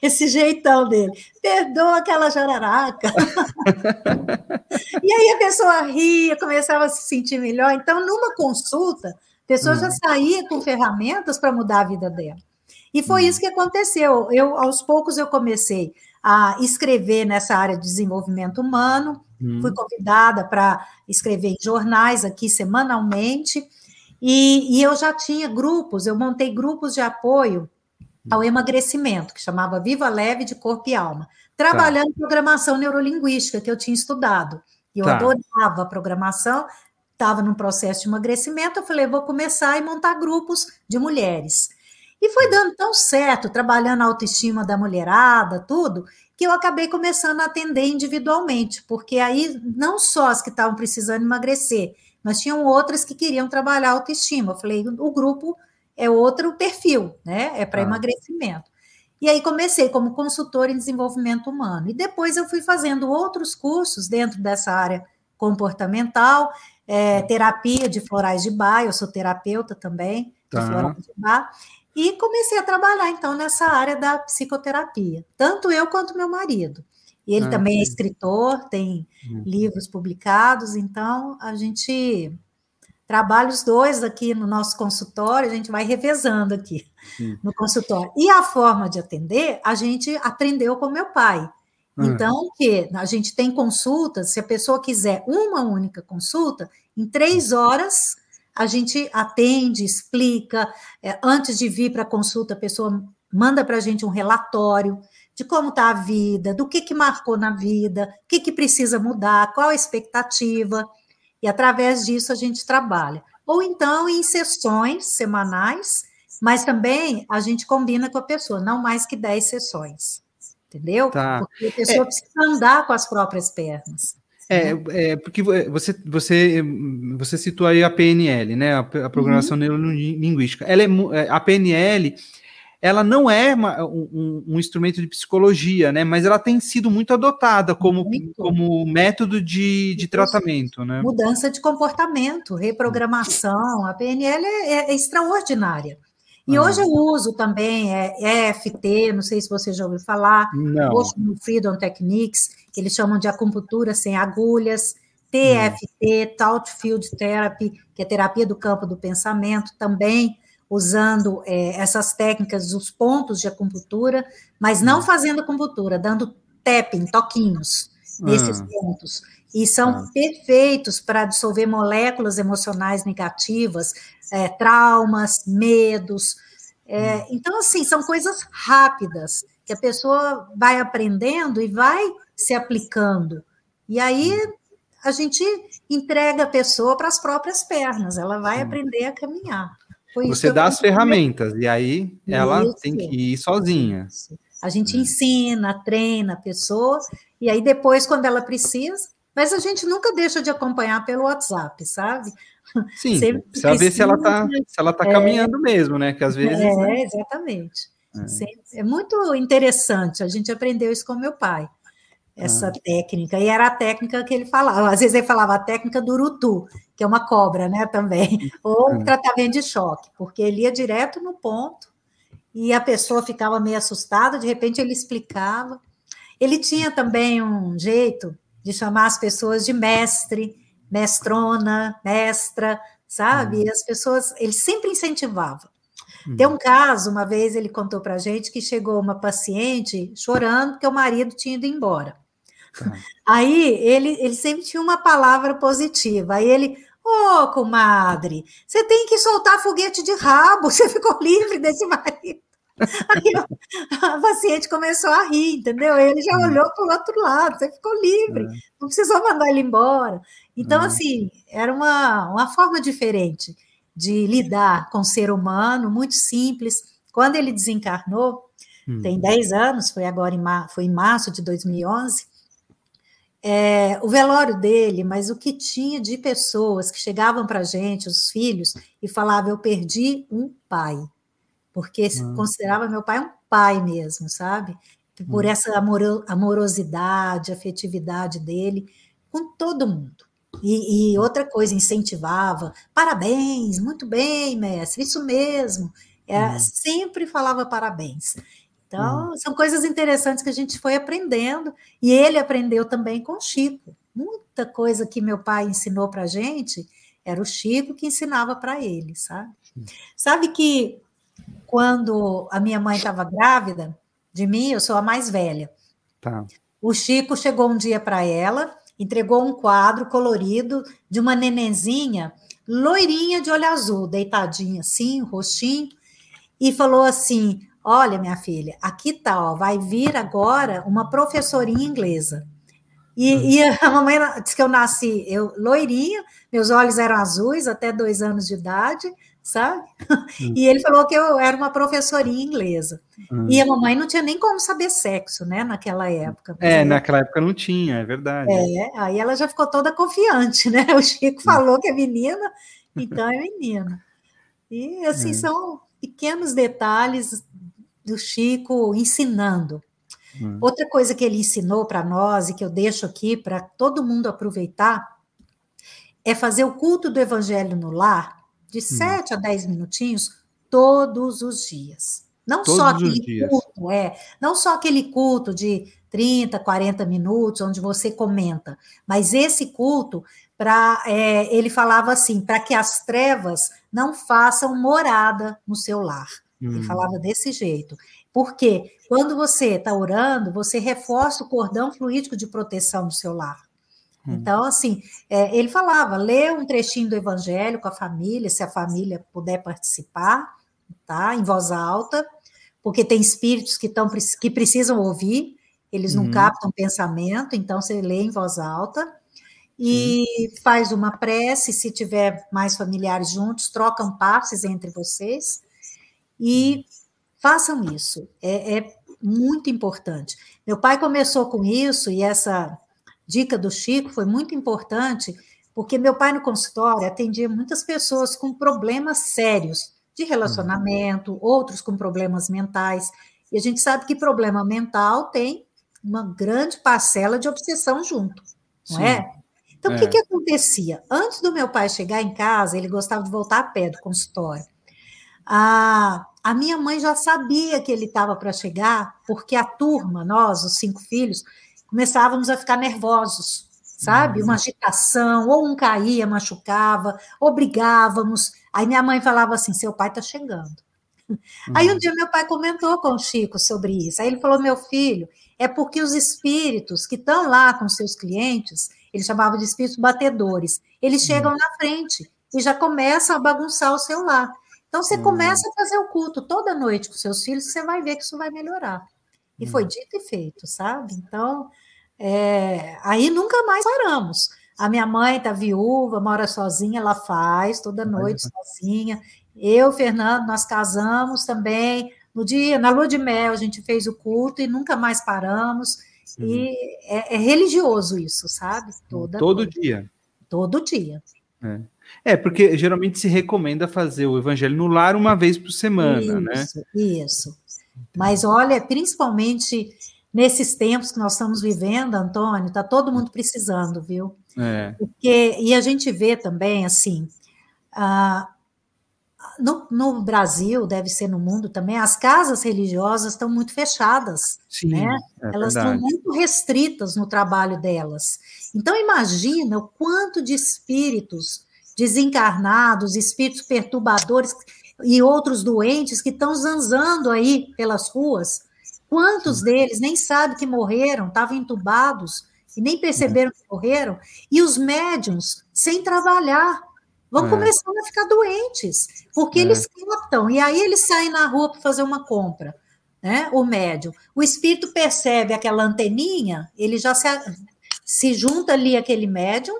Speaker 2: esse jeitão dele. Perdoa aquela jararaca. *laughs* e aí a pessoa ria, começava a se sentir melhor. Então, numa consulta, a pessoa já hum. saía com ferramentas para mudar a vida dela. E foi hum. isso que aconteceu. Eu, aos poucos, eu comecei a escrever nessa área de desenvolvimento humano. Fui convidada para escrever em jornais aqui semanalmente. E, e, eu já tinha grupos, eu montei grupos de apoio ao emagrecimento, que chamava Viva Leve de Corpo e Alma, trabalhando tá. programação neurolinguística, que eu tinha estudado. E eu tá. adorava a programação, estava num processo de emagrecimento, eu falei, vou começar a montar grupos de mulheres. E foi dando tão certo, trabalhando a autoestima da mulherada, tudo, que eu acabei começando a atender individualmente, porque aí não só as que estavam precisando emagrecer, mas tinham outras que queriam trabalhar a autoestima. Eu falei, o grupo é outro perfil, né? É para ah. emagrecimento. E aí comecei como consultor em desenvolvimento humano. E depois eu fui fazendo outros cursos dentro dessa área comportamental, é, terapia de florais de bar, eu sou terapeuta também, de tá. florais de bar. E comecei a trabalhar, então, nessa área da psicoterapia, tanto eu quanto meu marido. E ele ah, também é escritor, tem uhum. livros publicados, então a gente trabalha os dois aqui no nosso consultório, a gente vai revezando aqui uhum. no consultório. E a forma de atender, a gente aprendeu com meu pai. Uhum. Então, que a gente tem consultas, se a pessoa quiser uma única consulta, em três horas a gente atende, explica. É, antes de vir para a consulta, a pessoa manda para a gente um relatório de como está a vida, do que, que marcou na vida, o que, que precisa mudar, qual a expectativa, e através disso a gente trabalha. Ou então em sessões semanais, mas também a gente combina com a pessoa, não mais que 10 sessões, entendeu? Tá. Porque a pessoa é. precisa andar com as próprias pernas.
Speaker 1: É, né? é, porque você, você, você citou aí a PNL, né? A, a programação uhum. neurolinguística. Ela é, é, a PNL, ela não é uma, um, um, instrumento de psicologia, né? Mas ela tem sido muito adotada como, muito. como método de, de tratamento, né?
Speaker 2: Mudança de comportamento, reprogramação. A PNL é, é, é extraordinária. E ah. hoje eu uso também é, EFT, não sei se você já ouviu falar,
Speaker 1: não.
Speaker 2: no Freedom Techniques, que eles chamam de acupuntura sem agulhas, TFT, Thought Field Therapy, que é terapia do campo do pensamento, também usando é, essas técnicas, os pontos de acupuntura, mas não hum. fazendo acupuntura, dando tapping, toquinhos nesses ah. pontos. E são ah. perfeitos para dissolver moléculas emocionais negativas, é, traumas, medos. É, hum. Então, assim, são coisas rápidas que a pessoa vai aprendendo e vai se aplicando. E aí hum. a gente entrega a pessoa para as próprias pernas, ela vai aprender a caminhar.
Speaker 1: Foi Você dá as ferramentas e aí ela isso. tem que ir sozinha.
Speaker 2: A gente é. ensina, treina a pessoa e aí depois, quando ela precisa, mas a gente nunca deixa de acompanhar pelo WhatsApp, sabe?
Speaker 1: Sim, Sempre precisa ver se ela está se ela tá é, caminhando mesmo, né? Que às vezes.
Speaker 2: É, né? exatamente. É. é. muito interessante. A gente aprendeu isso com meu pai, essa ah. técnica. E era a técnica que ele falava. Às vezes ele falava a técnica do urutu, que é uma cobra, né? Também. *laughs* Ou ah. tratamento de choque, porque ele ia direto no ponto e a pessoa ficava meio assustada, de repente ele explicava. Ele tinha também um jeito de chamar as pessoas de mestre, mestrona, mestra, sabe? Uhum. E as pessoas, ele sempre incentivava. Uhum. Tem um caso, uma vez ele contou para a gente que chegou uma paciente chorando porque o marido tinha ido embora. Uhum. Aí ele, ele sempre tinha uma palavra positiva. Aí ele, ô oh, comadre, você tem que soltar foguete de rabo, *laughs* você ficou livre desse marido. Aí a *laughs* paciente começou a rir, entendeu? Ele já hum. olhou para o outro lado, você ficou livre, é. não precisou mandar ele embora. Então, é. assim, era uma, uma forma diferente de lidar com o ser humano, muito simples. Quando ele desencarnou, hum. tem 10 anos, foi agora em, foi em março de 2011, é, o velório dele, mas o que tinha de pessoas que chegavam para a gente, os filhos, e falavam: Eu perdi um pai porque uhum. considerava meu pai um pai mesmo, sabe? Por uhum. essa amoro amorosidade, afetividade dele com todo mundo. E, e, outra coisa, incentivava, parabéns, muito bem, mestre, isso mesmo. É, Sempre falava parabéns. Então, são coisas interessantes que a gente foi aprendendo, e ele aprendeu também com o Chico. Muita coisa que meu pai ensinou para a gente, era o Chico que ensinava para ele, sabe? Sabe que quando a minha mãe estava grávida de mim, eu sou a mais velha.
Speaker 1: Tá.
Speaker 2: O Chico chegou um dia para ela, entregou um quadro colorido de uma nenenzinha loirinha de olho azul, deitadinha assim, rostinho, e falou assim: Olha, minha filha, aqui tá, ó, vai vir agora uma professorinha inglesa. E, hum. e, a mamãe disse que eu nasci eu loirinha, meus olhos eram azuis até dois anos de idade, sabe? Hum. *laughs* E ele falou que eu era uma professorinha inglesa. Hum. E a mamãe não tinha nem como saber sexo, né, naquela época.
Speaker 1: É, naquela época não tinha, é verdade.
Speaker 2: É, aí ela já ficou toda confiante, *laughs* né? O Chico hum. falou que é menina, *laughs* então é menina. E assim é. são pequenos detalhes do Chico ensinando. Hum. Outra coisa que ele ensinou para nós e que eu deixo aqui para todo mundo aproveitar é fazer o culto do evangelho no lar de 7 hum. a 10 minutinhos todos os dias. Não todos só aquele culto, é, não só aquele culto de 30, 40 minutos, onde você comenta, mas esse culto, para é, ele falava assim, para que as trevas não façam morada no seu lar. Hum. Ele falava desse jeito. Porque quando você está orando, você reforça o cordão fluídico de proteção do seu lar. Hum. Então, assim, é, ele falava, lê um trechinho do Evangelho com a família, se a família puder participar, tá? Em voz alta, porque tem espíritos que, tão, que precisam ouvir, eles não uhum. captam pensamento, então você lê em voz alta e uhum. faz uma prece, se tiver mais familiares juntos, trocam passes entre vocês e uhum. façam isso. É, é muito importante. Meu pai começou com isso e essa dica do Chico foi muito importante, porque meu pai no consultório atendia muitas pessoas com problemas sérios de relacionamento, uhum. outros com problemas mentais. E a gente sabe que problema mental tem uma grande parcela de obsessão junto, não Sim. é? Então, é. o que, é. que acontecia? Antes do meu pai chegar em casa, ele gostava de voltar a pé do consultório. Ah, a minha mãe já sabia que ele estava para chegar, porque a turma, nós, os cinco filhos, começávamos a ficar nervosos, sabe? Uhum. Uma agitação, ou um caía, machucava, ou brigávamos. Aí minha mãe falava assim: seu pai está chegando. Uhum. Aí um dia meu pai comentou com o Chico sobre isso. Aí ele falou: meu filho, é porque os espíritos que estão lá com seus clientes, ele chamava de espíritos batedores, eles chegam uhum. na frente e já começam a bagunçar o seu lar. Então você uhum. começa a fazer o culto toda noite com seus filhos, você vai ver que isso vai melhorar. E foi dito e feito, sabe? Então, é, aí nunca mais paramos. A minha mãe está viúva, mora sozinha, ela faz toda noite sozinha. Eu, Fernando, nós casamos também. No dia, na lua de mel, a gente fez o culto e nunca mais paramos. Uhum. E é, é, religioso isso, sabe?
Speaker 1: Toda Todo noite. dia.
Speaker 2: Todo dia.
Speaker 1: É. é. porque geralmente se recomenda fazer o evangelho no lar uma vez por semana, né?
Speaker 2: isso, né? Isso. Mas olha, principalmente nesses tempos que nós estamos vivendo, Antônio, está todo mundo precisando, viu? É. Porque, e a gente vê também, assim, no, no, Brasil, deve ser no mundo também, as casas religiosas estão muito fechadas, Sim, né? É Elas estão muito restritas no trabalho delas. Então, imagina o quanto de espíritos desencarnados, espíritos perturbadores e outros doentes que estão zanzando aí pelas ruas, Quantos deles nem sabem que morreram, estavam entubados e nem perceberam que morreram? E os médiums, sem trabalhar, vão é. começando a ficar doentes, porque é. eles captam, e aí eles saem na rua para fazer uma compra. Né, o médium. O espírito percebe aquela anteninha, ele já se, se junta ali aquele médium,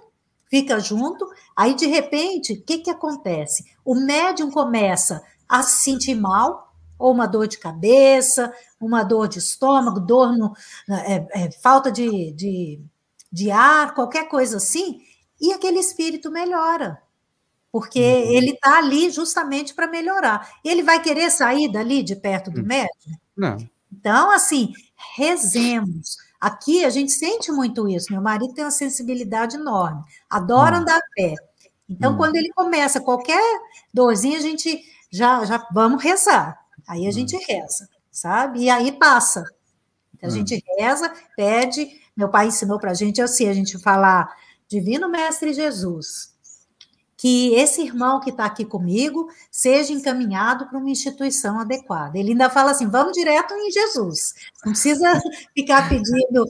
Speaker 2: fica junto, aí de repente, o que, que acontece? O médium começa a se sentir mal, ou uma dor de cabeça, uma dor de estômago, dor no, é, é, falta de, de, de ar, qualquer coisa assim, e aquele espírito melhora. Porque uhum. ele está ali justamente para melhorar. Ele vai querer sair dali de perto do uhum. médico?
Speaker 1: Não.
Speaker 2: Então, assim, rezemos. Aqui a gente sente muito isso. Meu marido tem uma sensibilidade enorme, adora uhum. andar a pé. Então, uhum. quando ele começa qualquer dorzinha, a gente já, já vamos rezar. Aí a hum. gente reza, sabe? E aí passa. A hum. gente reza, pede. Meu pai ensinou para a gente assim: a gente falar, Divino Mestre Jesus, que esse irmão que está aqui comigo seja encaminhado para uma instituição adequada. Ele ainda fala assim: vamos direto em Jesus. Não precisa *laughs* ficar pedindo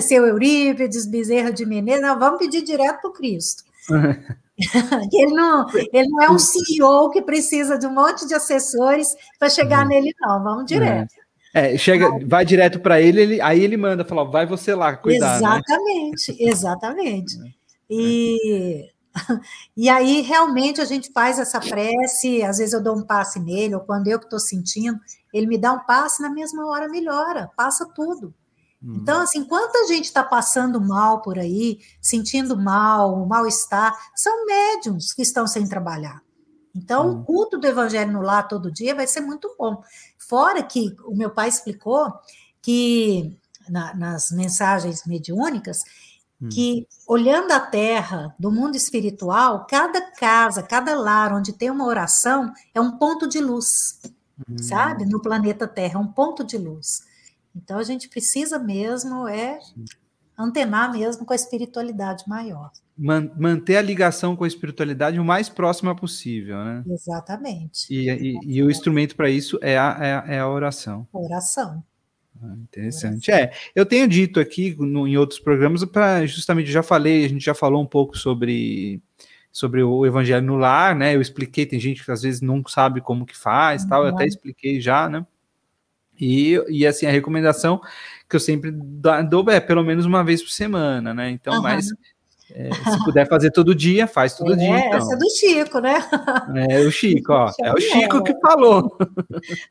Speaker 2: seu Eurípides, Bezerra de Menezes, não, vamos pedir direto para o Cristo. *laughs* *laughs* ele, não, ele não é um CEO que precisa de um monte de assessores para chegar uhum. nele, não. Vamos direto.
Speaker 1: É, é chega, vai direto para ele, ele, aí ele manda, fala, vai você lá cuidar.
Speaker 2: Exatamente, né? *laughs* exatamente. É. E, *laughs* e aí realmente a gente faz essa prece, às vezes eu dou um passe nele, ou quando eu que estou sentindo, ele me dá um passe, na mesma hora melhora, passa tudo. Então, assim, quanta gente está passando mal por aí, sentindo mal, mal-estar, são médiums que estão sem trabalhar. Então, o culto do evangelho no lar todo dia vai ser muito bom. Fora que o meu pai explicou que na, nas mensagens mediúnicas, hum. que olhando a terra do mundo espiritual, cada casa, cada lar onde tem uma oração é um ponto de luz, hum. sabe? No planeta Terra, é um ponto de luz. Então a gente precisa mesmo é antenar mesmo com a espiritualidade maior.
Speaker 1: manter a ligação com a espiritualidade o mais próxima possível, né?
Speaker 2: Exatamente.
Speaker 1: E, e, e o instrumento para isso é a, é a, é a oração.
Speaker 2: Oração.
Speaker 1: Ah, interessante. É, eu tenho dito aqui no, em outros programas, para justamente já falei, a gente já falou um pouco sobre sobre o evangelho no lar, né? Eu expliquei, tem gente que às vezes não sabe como que faz, uhum. tal, eu até expliquei já, né? E, e assim, a recomendação que eu sempre dou é pelo menos uma vez por semana, né? Então, uhum. mas é, se puder fazer todo dia, faz todo é, dia. Então.
Speaker 2: Essa é do Chico, né?
Speaker 1: É o Chico, ó. É o Chico que falou.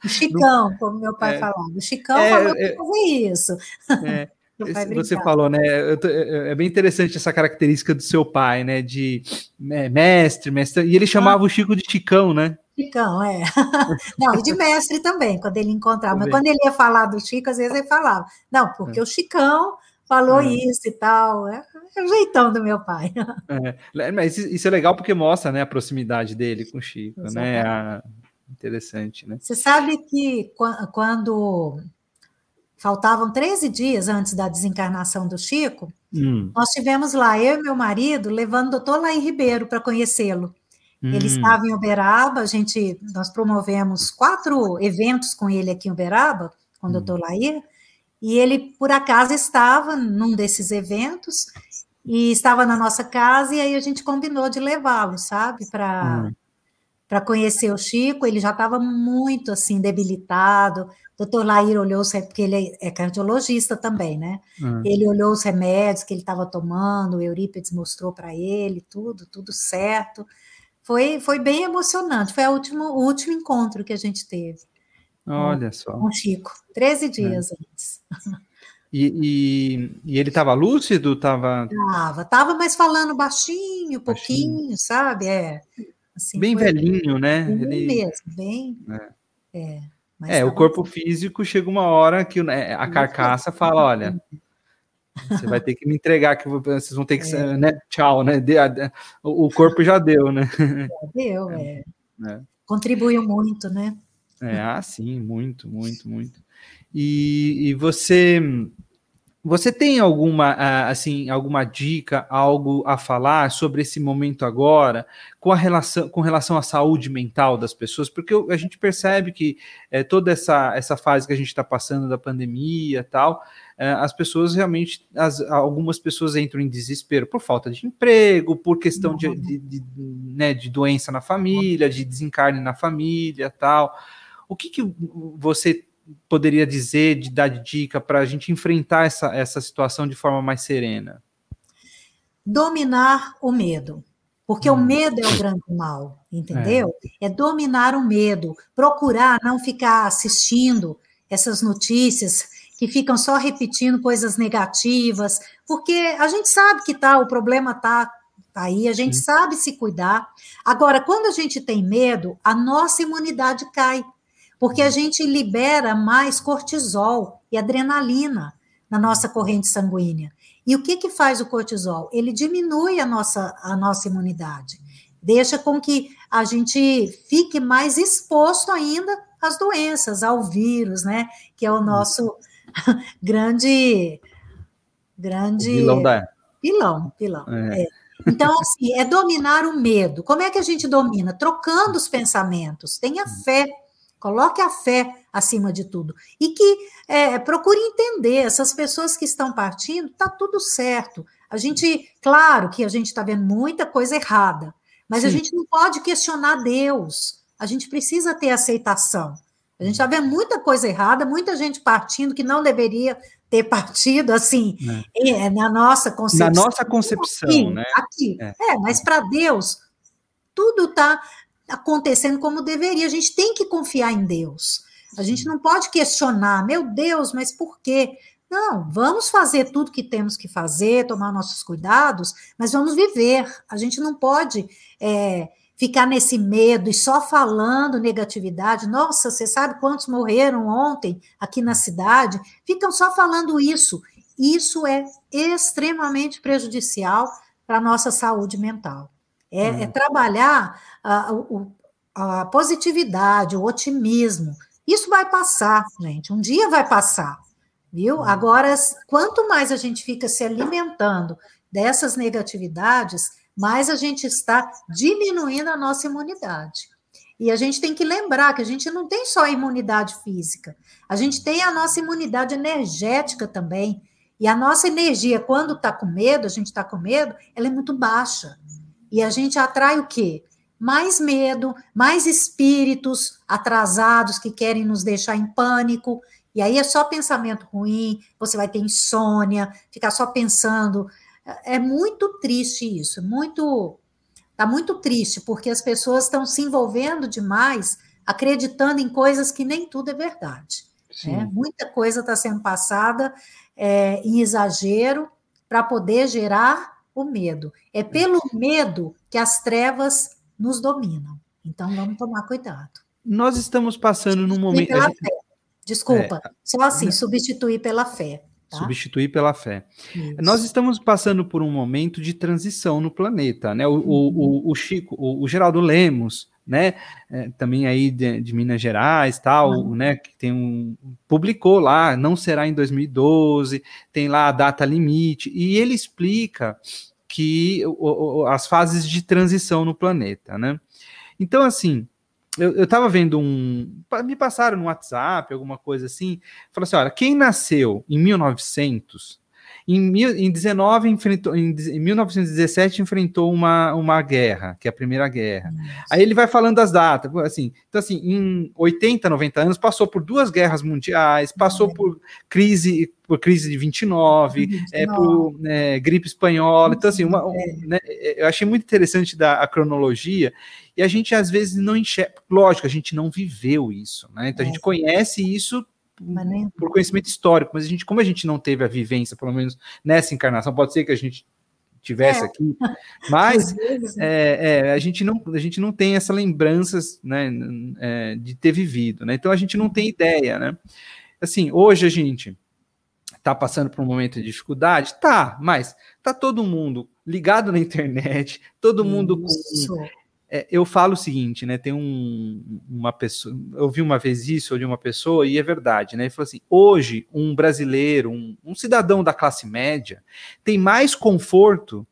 Speaker 2: O Chicão, como meu pai é, falava. O Chicão é, falou é, fazer isso.
Speaker 1: É, *laughs* você falou, né? É bem interessante essa característica do seu pai, né? De mestre, mestre. E ele chamava ah. o Chico de Chicão, né?
Speaker 2: Chicão, é. *laughs* Não, e de mestre também, quando ele encontrava. Mas quando ele ia falar do Chico, às vezes ele falava, não, porque é. o Chicão falou é. isso e tal. É, é, o jeitão do meu pai. *laughs*
Speaker 1: É. Mas isso é legal porque mostra né, a proximidade dele com o Chico, né? A, Interessante, né?
Speaker 2: Você sabe que quando faltavam 13 dias antes da desencarnação do Chico, hum. nós tivemos lá, eu e meu marido, levando o doutor Laí Ribeiro para conhecê-lo. Hum. Ele estava em Uberaba, a gente, nós promovemos quatro eventos com ele aqui em Uberaba, com o hum. doutor Laí, e ele, por acaso, estava num desses eventos, e estava na nossa casa, e aí a gente combinou de levá-lo, sabe, para... Hum conhecer o Chico, ele já estava muito assim debilitado. O doutor Lair olhou, porque ele é cardiologista também, né? Uhum. Ele olhou os remédios que ele estava tomando, o Eurípides mostrou para ele, tudo, tudo certo. Foi, foi bem emocionante. Foi a último, o último encontro que a gente teve.
Speaker 1: Olha com, só.
Speaker 2: Com o Chico, 13 dias é. antes.
Speaker 1: E, e, e, ele estava lúcido? Estava,
Speaker 2: tava, tava, mas falando baixinho, pouquinho, baixinho. sabe? É.
Speaker 1: Assim, bem velhinho, né?
Speaker 2: Bem ele... mesmo, bem. É,
Speaker 1: é, é o corpo assim. físico chega uma hora que né, a carcaça fala: olha, você vai ter que me entregar, que vocês vão ter que. É. Né? Tchau, né? O corpo já deu, né?
Speaker 2: Já deu, é. é. Contribuiu muito, né?
Speaker 1: É, ah, sim, muito, muito, muito. E, e você você tem alguma, assim, alguma dica, algo a falar sobre esse momento agora, com, a relação, com relação à saúde mental das pessoas? Porque a gente percebe que é, toda essa, essa fase que a gente está passando da pandemia e tal, é, as pessoas realmente, as, algumas pessoas entram em desespero por falta de emprego, por questão de, de, de, né, de doença na família, de desencarne na família tal. O que, que você poderia dizer, de dar dica para a gente enfrentar essa, essa situação de forma mais serena?
Speaker 2: Dominar o medo. Porque hum. o medo é o grande mal, entendeu? É. é dominar o medo, procurar não ficar assistindo essas notícias que ficam só repetindo coisas negativas, porque a gente sabe que tá, o problema tá aí, a gente Sim. sabe se cuidar. Agora, quando a gente tem medo, a nossa imunidade cai porque a gente libera mais cortisol e adrenalina na nossa corrente sanguínea. E o que, que faz o cortisol? Ele diminui a nossa, a nossa imunidade, deixa com que a gente fique mais exposto ainda às doenças, ao vírus, né? Que é o nosso *laughs* grande. grande.
Speaker 1: Vilão da.
Speaker 2: Vilão, vilão. É. É. Então, assim, é dominar o medo. Como é que a gente domina? Trocando os pensamentos. Tenha fé Coloque a fé acima de tudo. E que é, procure entender, essas pessoas que estão partindo, está tudo certo. A gente, claro que a gente está vendo muita coisa errada, mas Sim. a gente não pode questionar Deus. A gente precisa ter aceitação. A gente está vendo muita coisa errada, muita gente partindo que não deveria ter *laughs* partido, assim, é. É, na nossa concepção.
Speaker 1: Na nossa concepção, aqui, né?
Speaker 2: Aqui. É, é mas para Deus, tudo está acontecendo como deveria. A gente tem que confiar em Deus. A gente não pode questionar, meu Deus, mas por quê? Não, vamos fazer tudo que temos que fazer, tomar nossos cuidados, mas vamos viver. A gente não pode é, ficar nesse medo e só falando negatividade. Nossa, você sabe quantos morreram ontem aqui na cidade? Ficam só falando isso. Isso é extremamente prejudicial para a nossa saúde mental. É, é trabalhar a, a positividade, o otimismo. Isso vai passar, gente. Um dia vai passar, viu? Agora, quanto mais a gente fica se alimentando dessas negatividades, mais a gente está diminuindo a nossa imunidade. E a gente tem que lembrar que a gente não tem só a imunidade física, a gente tem a nossa imunidade energética também. E a nossa energia, quando está com medo, a gente está com medo, ela é muito baixa. E a gente atrai o quê? Mais medo, mais espíritos atrasados que querem nos deixar em pânico. E aí é só pensamento ruim, você vai ter insônia, ficar só pensando. É muito triste isso, é muito. Está muito triste, porque as pessoas estão se envolvendo demais, acreditando em coisas que nem tudo é verdade. Né? Muita coisa está sendo passada é, em exagero para poder gerar o medo. É pelo medo que as trevas nos dominam. Então vamos tomar cuidado.
Speaker 1: Nós estamos passando num momento.
Speaker 2: Fé. Desculpa, é... só assim, substituir pela fé.
Speaker 1: Tá? Substituir pela fé. Isso. Nós estamos passando por um momento de transição no planeta, né? O, uhum. o, o, Chico, o, Geraldo Lemos, né? É, também aí de, de, Minas Gerais, tal, uhum. né? Que tem um publicou lá, não será em 2012, tem lá a data limite e ele explica que as fases de transição no planeta, né? Então assim, eu, estava vendo um. Me passaram no WhatsApp, alguma coisa assim. Falou assim: olha, quem nasceu em 1900 em, mil, em, 19, enfrentou, em, em 1917 enfrentou uma, uma guerra, que é a Primeira Guerra. Nossa. Aí ele vai falando das datas, assim, então assim, em 80, 90 anos passou por duas guerras mundiais, passou é. por crise por crise de 29, 29. É, por é, gripe espanhola, então assim, uma, é. né, eu achei muito interessante da a cronologia, e a gente às vezes não enxerga, lógico, a gente não viveu isso, né? Então a gente é. conhece isso por conhecimento histórico, mas a gente, como a gente não teve a vivência, pelo menos nessa encarnação, pode ser que a gente tivesse é. aqui, mas *laughs* né? é, é, a, gente não, a gente não tem essa lembranças né, é, de ter vivido, né? Então a gente não tem ideia, né? Assim, hoje a gente está passando por um momento de dificuldade, tá, mas tá todo mundo ligado na internet, todo mundo com é, eu falo o seguinte, né? Tem um, uma pessoa, eu vi uma vez isso de uma pessoa e é verdade, né? Ele falou assim: hoje um brasileiro, um, um cidadão da classe média, tem mais conforto,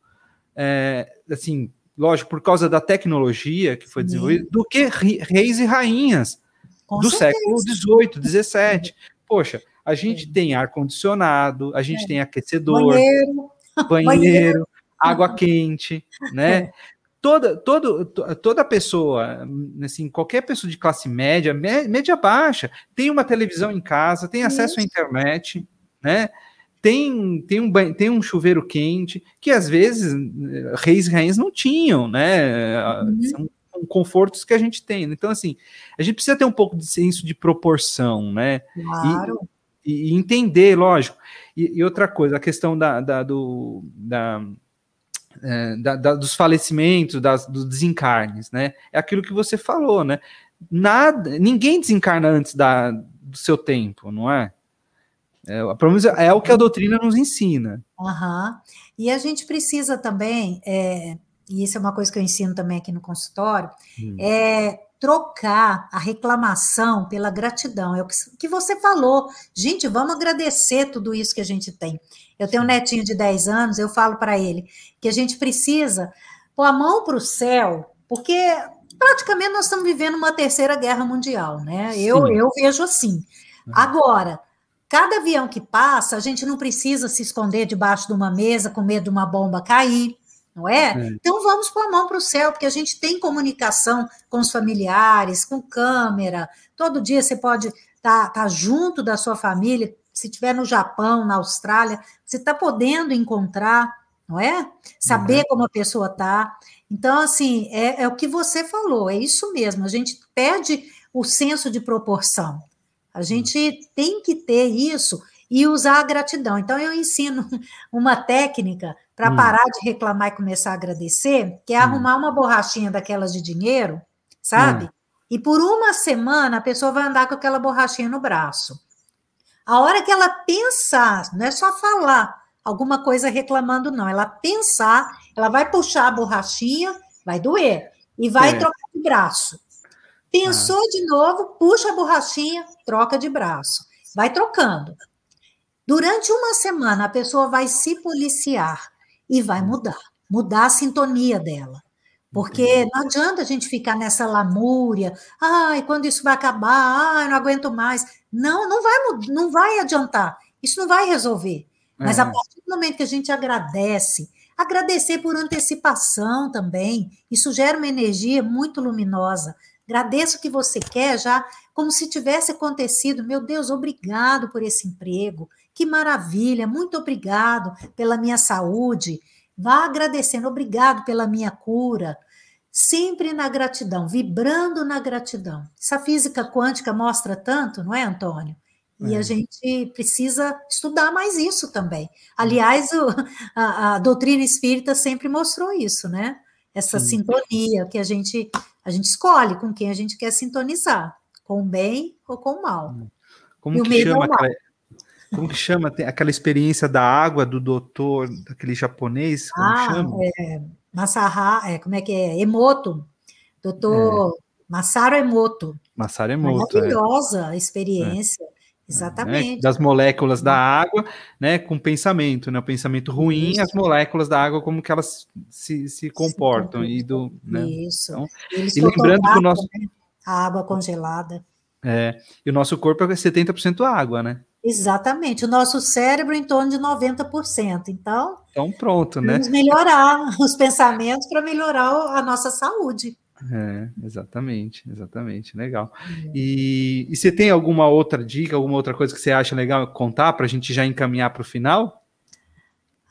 Speaker 1: é, assim, lógico, por causa da tecnologia que foi desenvolvida, do que reis e rainhas Com do certeza. século XVIII, XVII. Poxa, a gente é. tem ar condicionado, a gente é. tem aquecedor, banheiro, banheiro *laughs* água quente, né? Toda, todo, toda pessoa, assim, qualquer pessoa de classe média, média baixa, tem uma televisão em casa, tem acesso à internet, né? Tem, tem, um, tem um chuveiro quente, que às vezes reis e rainhas não tinham, né? Uhum. São confortos que a gente tem. Então, assim, a gente precisa ter um pouco de senso de proporção, né? Claro. E, e entender, lógico. E, e, outra coisa, a questão da, da, do, da, é, da, da, dos falecimentos, das, dos desencarnes, né? É aquilo que você falou, né? Nada, ninguém desencarna antes da, do seu tempo, não é? É, é o que a doutrina nos ensina.
Speaker 2: Uhum. E a gente precisa também, é, e isso é uma coisa que eu ensino também aqui no consultório, hum. é trocar a reclamação pela gratidão. É o que você falou. Gente, vamos agradecer tudo isso que a gente tem. Eu tenho um netinho de 10 anos, eu falo para ele que a gente precisa pôr a mão para o céu, porque praticamente nós estamos vivendo uma terceira guerra mundial, né? Eu, eu vejo assim. Uhum. Agora, cada avião que passa, a gente não precisa se esconder debaixo de uma mesa com medo de uma bomba cair não é? é? Então vamos pôr a mão para o céu, porque a gente tem comunicação com os familiares, com câmera. Todo dia você pode estar tá, tá junto da sua família. Se estiver no Japão, na Austrália, você está podendo encontrar, não é? Saber uhum. como a pessoa está. Então, assim, é, é o que você falou, é isso mesmo. A gente perde o senso de proporção. A gente tem que ter isso e usar a gratidão. Então, eu ensino *laughs* uma técnica para hum. parar de reclamar e começar a agradecer, que é hum. arrumar uma borrachinha daquelas de dinheiro, sabe? Hum. E por uma semana a pessoa vai andar com aquela borrachinha no braço. A hora que ela pensar, não é só falar alguma coisa reclamando, não, ela pensar, ela vai puxar a borrachinha, vai doer, e vai é. trocar de braço. Pensou ah. de novo, puxa a borrachinha, troca de braço. Vai trocando. Durante uma semana, a pessoa vai se policiar e vai mudar mudar a sintonia dela. Porque não adianta a gente ficar nessa lamúria, ai, quando isso vai acabar, ai, não aguento mais. Não, não vai, não vai adiantar. Isso não vai resolver. Mas a partir do momento que a gente agradece, agradecer por antecipação também, isso gera uma energia muito luminosa. Agradeça o que você quer já, como se tivesse acontecido. Meu Deus, obrigado por esse emprego. Que maravilha, muito obrigado pela minha saúde. Vá agradecendo, obrigado pela minha cura. Sempre na gratidão, vibrando na gratidão. Essa física quântica mostra tanto, não é, Antônio? E é. a gente precisa estudar mais isso também. Aliás, o, a, a, doutrina espírita sempre mostrou isso, né? Essa Sim. sintonia que a gente, a gente escolhe com quem a gente quer sintonizar, com o bem ou com o mal.
Speaker 1: Como que chama aquela, como que chama? Tem aquela experiência da água do doutor, daquele japonês, como
Speaker 2: ah,
Speaker 1: chama?
Speaker 2: É, Masaha, é, como é que é? Emoto. Doutor é. Masaru Emoto.
Speaker 1: Masaru Emoto.
Speaker 2: É. Maravilhosa a experiência. É. Exatamente.
Speaker 1: Né? Das moléculas da água, né, com pensamento, né, o pensamento ruim, Isso. as moléculas da água, como que elas se, se comportam. e do, né?
Speaker 2: Isso.
Speaker 1: Então, e lembrando que o nosso... Né?
Speaker 2: A água congelada.
Speaker 1: É, e o nosso corpo é 70% água, né?
Speaker 2: Exatamente. O nosso cérebro em torno de 90%. Então,
Speaker 1: então pronto, né?
Speaker 2: Vamos melhorar *laughs* os pensamentos para melhorar a nossa saúde.
Speaker 1: É, exatamente, exatamente, legal. É. E, e você tem alguma outra dica, alguma outra coisa que você acha legal contar para a gente já encaminhar para o final?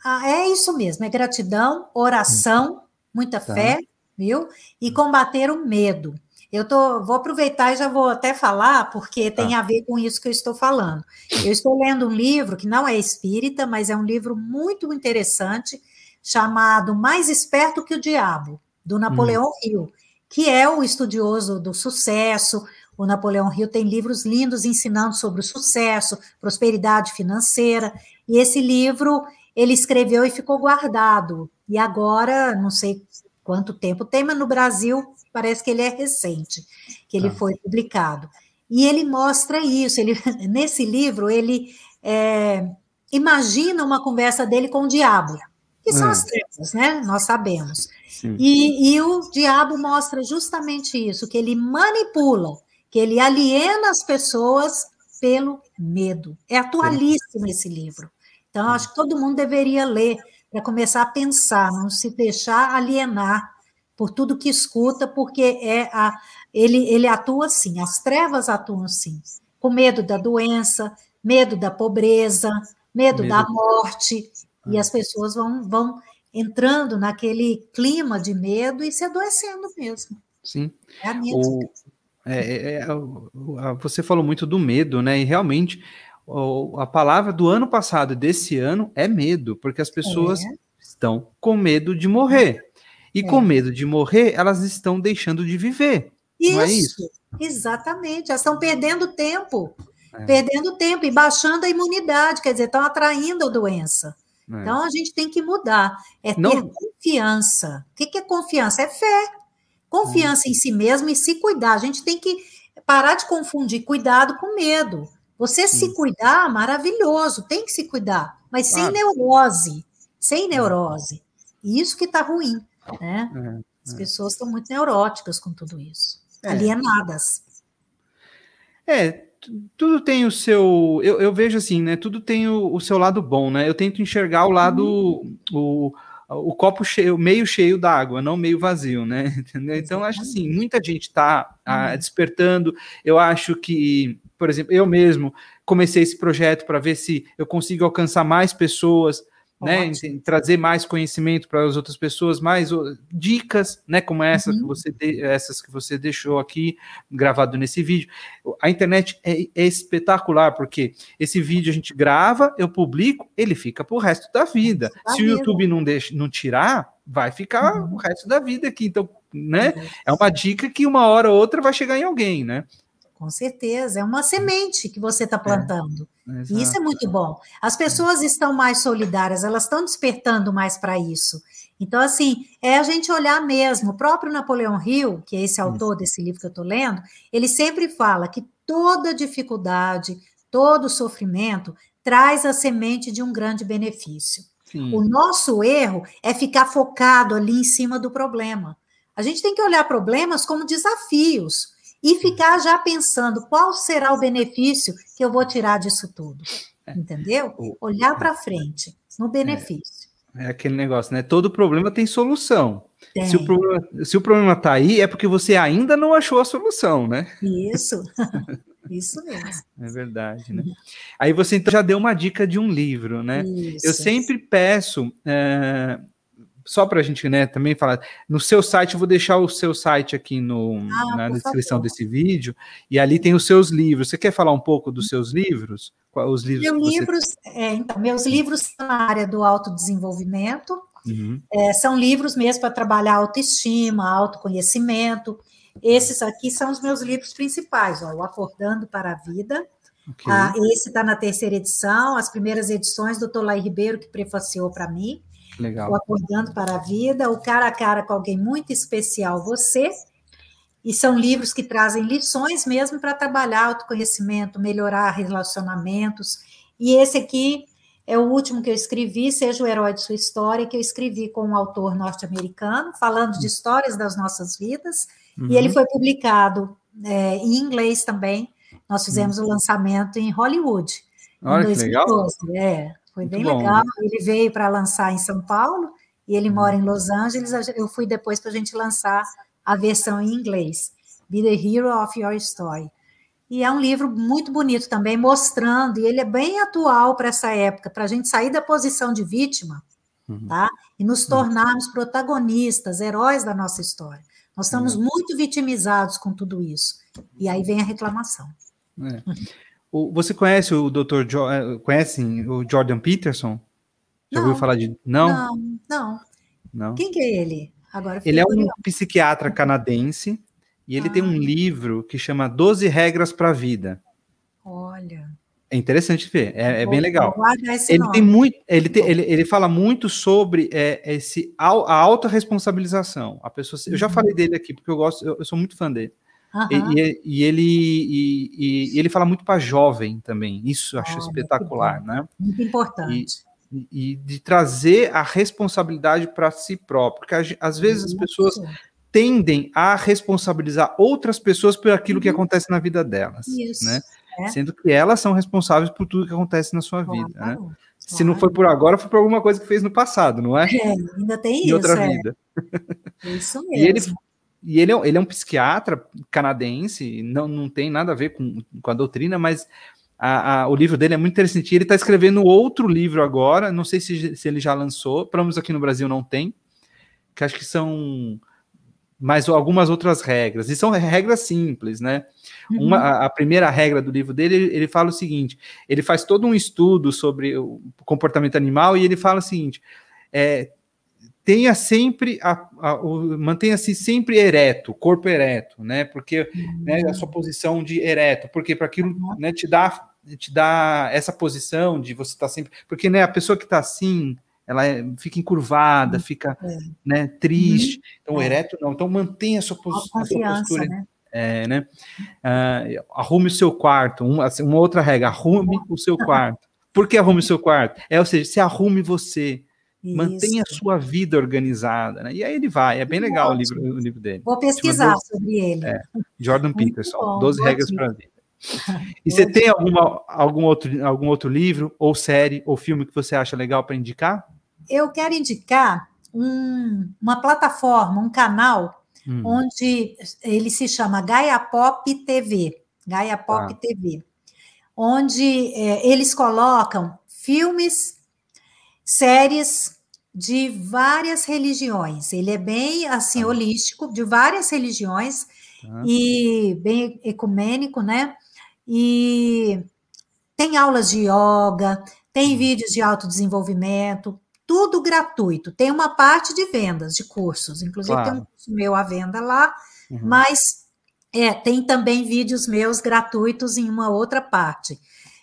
Speaker 2: Ah, é isso mesmo, é gratidão, oração, muita tá. fé, viu? E combater o medo. Eu tô, vou aproveitar e já vou até falar, porque tem tá. a ver com isso que eu estou falando. Eu estou lendo um livro que não é espírita, mas é um livro muito interessante, chamado Mais Esperto que o Diabo, do Napoleão hum. Hill, que é o estudioso do sucesso. O Napoleão Hill tem livros lindos ensinando sobre o sucesso, prosperidade financeira, e esse livro ele escreveu e ficou guardado. E agora, não sei quanto tempo tem, mas no Brasil parece que ele é recente, que ele tá. foi publicado. E ele mostra isso, ele, *laughs* nesse livro, ele é, imagina uma conversa dele com o diabo, que são é. as trevas, né? Nós sabemos. E, e o diabo mostra justamente isso, que ele manipula, que ele aliena as pessoas pelo medo. É atualíssimo esse livro. Então, acho que todo mundo deveria ler para começar a pensar, não se deixar alienar por tudo que escuta, porque é a, ele, ele atua assim, as trevas atuam assim, com medo da doença, medo da pobreza, medo, medo. da morte, ah. e as pessoas vão, vão entrando naquele clima de medo e se adoecendo mesmo.
Speaker 1: Sim. É a minha o, é, é, é, você falou muito do medo, né? E realmente a palavra do ano passado e desse ano é medo, porque as pessoas é. estão com medo de morrer. E é. com medo de morrer, elas estão deixando de viver.
Speaker 2: Isso, não é isso? exatamente. Elas estão perdendo tempo. É. Perdendo tempo e baixando a imunidade, quer dizer, estão atraindo a doença. É. Então a gente tem que mudar. É ter não... confiança. O que é confiança? É fé. Confiança em si mesmo e se cuidar. A gente tem que parar de confundir cuidado com medo. Você Sim. se cuidar, maravilhoso, tem que se cuidar, mas sem neurose. Sem neurose. Isso que está ruim. Né? É, As é. pessoas estão muito neuróticas com tudo isso, é. alienadas.
Speaker 1: É, tudo tem o seu. Eu, eu, vejo assim, né? Tudo tem o, o, seu lado bom, né? Eu tento enxergar o lado. Uhum. O, o copo cheio, meio cheio d'água, não meio vazio, né? *laughs* Entendeu? Então, acho assim, muita gente está ah, uhum. despertando. Eu acho que, por exemplo, eu mesmo comecei esse projeto para ver se eu consigo alcançar mais pessoas né, trazer mais conhecimento para as outras pessoas, mais dicas, né, como essa uhum. que você de, essas que você deixou aqui gravado nesse vídeo. A internet é, é, espetacular porque esse vídeo a gente grava, eu publico, ele fica para o resto da vida. Se o YouTube não deixa, não tirar, vai ficar uhum. o resto da vida aqui. Então, né, uhum. é uma dica que uma hora ou outra vai chegar em alguém, né?
Speaker 2: Com certeza, é uma semente que você está é, plantando. É, e isso é muito bom. As pessoas estão mais solidárias, elas estão despertando mais para isso. Então, assim, é a gente olhar mesmo. O próprio Napoleão Hill, que é esse autor desse livro que eu estou lendo, ele sempre fala que toda dificuldade, todo sofrimento traz a semente de um grande benefício. Sim. O nosso erro é ficar focado ali em cima do problema. A gente tem que olhar problemas como desafios e ficar já pensando qual será o benefício que eu vou tirar disso tudo. É. Entendeu? Olhar para frente, no benefício.
Speaker 1: É, é, aquele negócio, né? Todo problema tem solução. Tem. Se o problema se o problema está aí, é porque você ainda não achou a solução, né?
Speaker 2: Isso. *laughs* Isso mesmo.
Speaker 1: É verdade, né? Aí você então já deu uma dica de um livro, né? Isso. Eu sempre peço, é, só para a gente né, também falar, no seu site, eu vou deixar o seu site aqui no, ah, na descrição favor. desse vídeo, e ali tem os seus livros. Você quer falar um pouco dos seus livros? Os livros
Speaker 2: Meu livros, é, então, meus livros são na área do autodesenvolvimento, uhum. é, são livros mesmo para trabalhar autoestima, autoconhecimento. Esses aqui são os meus livros principais, ó, o Acordando para a Vida, Okay. Ah, esse está na terceira edição, as primeiras edições do Tolai Ribeiro, que prefaciou para mim.
Speaker 1: Legal.
Speaker 2: O Acordando para a Vida, o Cara a Cara com Alguém Muito Especial, Você. E são livros que trazem lições mesmo para trabalhar autoconhecimento, melhorar relacionamentos. E esse aqui é o último que eu escrevi, Seja o Herói de Sua História, que eu escrevi com um autor norte-americano, falando de histórias das nossas vidas. Uhum. E ele foi publicado é, em inglês também. Nós fizemos uhum. o lançamento em Hollywood.
Speaker 1: Olha em 2012.
Speaker 2: que legal. É, foi Muito bem bom. legal. Ele veio para lançar em São Paulo e ele uhum. mora em Los Angeles. Eu fui depois para a gente lançar a versão em inglês. Be the Hero of Your Story. E é um livro muito bonito também, mostrando, e ele é bem atual para essa época, para a gente sair da posição de vítima, uhum. tá? E nos uhum. tornarmos uhum. protagonistas, heróis da nossa história. Nós estamos uhum. muito vitimizados com tudo isso. E aí vem a reclamação.
Speaker 1: É. O, você conhece o Dr. Jo eh, conhecem o Jordan Peterson? Já não, ouviu falar de. Não?
Speaker 2: Não, não. não. Quem que é ele?
Speaker 1: Agora ele é um psiquiatra canadense e ele ah. tem um livro que chama 12 Regras para a Vida.
Speaker 2: Olha.
Speaker 1: É interessante ver, é, é bem legal. Ele nome. tem muito, ele, tem, ele, ele fala muito sobre é, esse a autorresponsabilização. A pessoa, eu já uhum. falei dele aqui porque eu gosto, eu, eu sou muito fã dele. Uhum. E, e, ele e, e, ele fala muito para jovem também. Isso eu acho espetacular, né?
Speaker 2: Muito importante.
Speaker 1: E, e de trazer a responsabilidade para si próprio, porque às vezes as pessoas tendem a responsabilizar outras pessoas por aquilo uhum. que acontece na vida delas, Isso. né? É. Sendo que elas são responsáveis por tudo que acontece na sua vida, né? Claro. Se não foi por agora, foi por alguma coisa que fez no passado, não é?
Speaker 2: É, ainda tem em
Speaker 1: isso. Em outra é. vida.
Speaker 2: Isso mesmo. *laughs*
Speaker 1: E ele, e ele, é, ele é um psiquiatra canadense, não, não tem nada a ver com, com a doutrina, mas a, a, o livro dele é muito interessante. Ele está escrevendo outro livro agora, não sei se, se ele já lançou, pelo menos aqui no Brasil não tem, que acho que são mas algumas outras regras, e são regras simples, né? Uhum. Uma, a, a, primeira regra do livro dele, ele, ele, fala o seguinte: ele faz todo um estudo sobre o comportamento animal e ele fala o seguinte: é, tenha sempre a, a, mantenha-se sempre ereto, corpo ereto, né? Porque uhum. né, a sua posição de ereto, porque para aquilo uhum. né, te dá te dá essa posição de você estar tá sempre, porque né, a pessoa que está assim ela é, fica encurvada, uhum. fica é. né, triste. Uhum. Então, o é. ereto não. Então, mantenha a sua, pos a sua postura. Né? É, né? Uh, arrume o seu quarto. Uma, assim, uma outra regra: arrume o seu *laughs* quarto. Por que arrume o seu quarto? É, ou seja, se arrume você. Isso. Mantenha a sua vida organizada. Né? E aí ele vai. É bem legal o livro, o livro dele.
Speaker 2: Vou pesquisar sobre ele. É,
Speaker 1: Jordan *laughs* Peterson, bom, 12 regras para a vida. *laughs* E você tem alguma, algum, outro, algum outro livro, ou série, ou filme que você acha legal para indicar?
Speaker 2: eu quero indicar um, uma plataforma, um canal, hum. onde ele se chama Gaia Pop TV. Gaia Pop ah. TV. Onde é, eles colocam filmes, séries de várias religiões. Ele é bem assim, ah. holístico, de várias religiões, ah. e bem ecumênico, né? E tem aulas de yoga, tem vídeos de autodesenvolvimento, tudo gratuito. Tem uma parte de vendas, de cursos, inclusive claro. tem um curso meu à venda lá, uhum. mas é, tem também vídeos meus gratuitos em uma outra parte.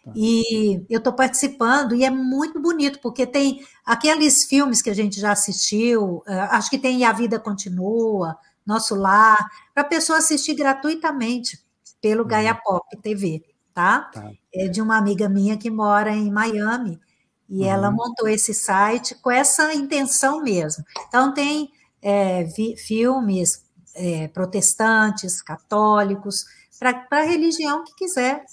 Speaker 2: Tá. E eu estou participando e é muito bonito, porque tem aqueles filmes que a gente já assistiu, é, acho que tem A Vida Continua, Nosso Lar, para a pessoa assistir gratuitamente pelo uhum. Gaia Pop TV, tá? tá? É de uma amiga minha que mora em Miami, e uhum. ela montou esse site com essa intenção mesmo. Então, tem é, vi, filmes é, protestantes, católicos, para a religião que quiser.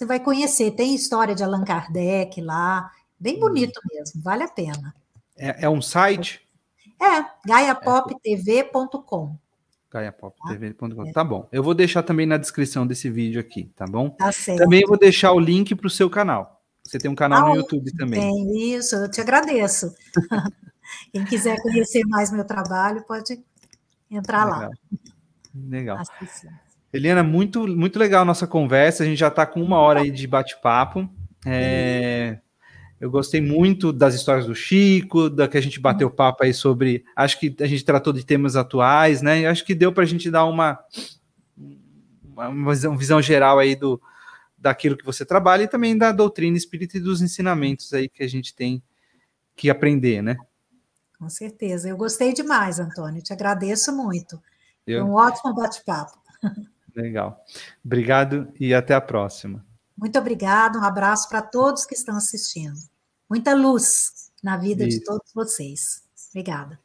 Speaker 2: Você vai conhecer. Tem história de Allan Kardec lá, bem uhum. bonito mesmo, vale a pena.
Speaker 1: É, é um site?
Speaker 2: É, gaiapoptv.com.
Speaker 1: GaiaPopTV.com. É. Tá bom. Eu vou deixar também na descrição desse vídeo aqui, tá bom?
Speaker 2: Tá certo.
Speaker 1: Também vou deixar o link para o seu canal. Você tem um canal ah, no YouTube também.
Speaker 2: Tem, isso, eu te agradeço. *laughs* Quem quiser conhecer mais meu trabalho, pode entrar
Speaker 1: legal.
Speaker 2: lá.
Speaker 1: Legal. Eliana, muito, muito legal a nossa conversa. A gente já está com uma hora aí de bate-papo. É, eu gostei muito das histórias do Chico, da que a gente bateu papo aí sobre. Acho que a gente tratou de temas atuais, né? Acho que deu para a gente dar uma, uma visão, visão geral aí do, daquilo que você trabalha e também da doutrina espírita e dos ensinamentos aí que a gente tem que aprender, né?
Speaker 2: Com certeza. Eu gostei demais, Antônio. Te agradeço muito. Eu... Foi um ótimo bate-papo. *laughs*
Speaker 1: Legal. Obrigado e até a próxima.
Speaker 2: Muito obrigado. Um abraço para todos que estão assistindo. Muita luz na vida Isso. de todos vocês. Obrigada.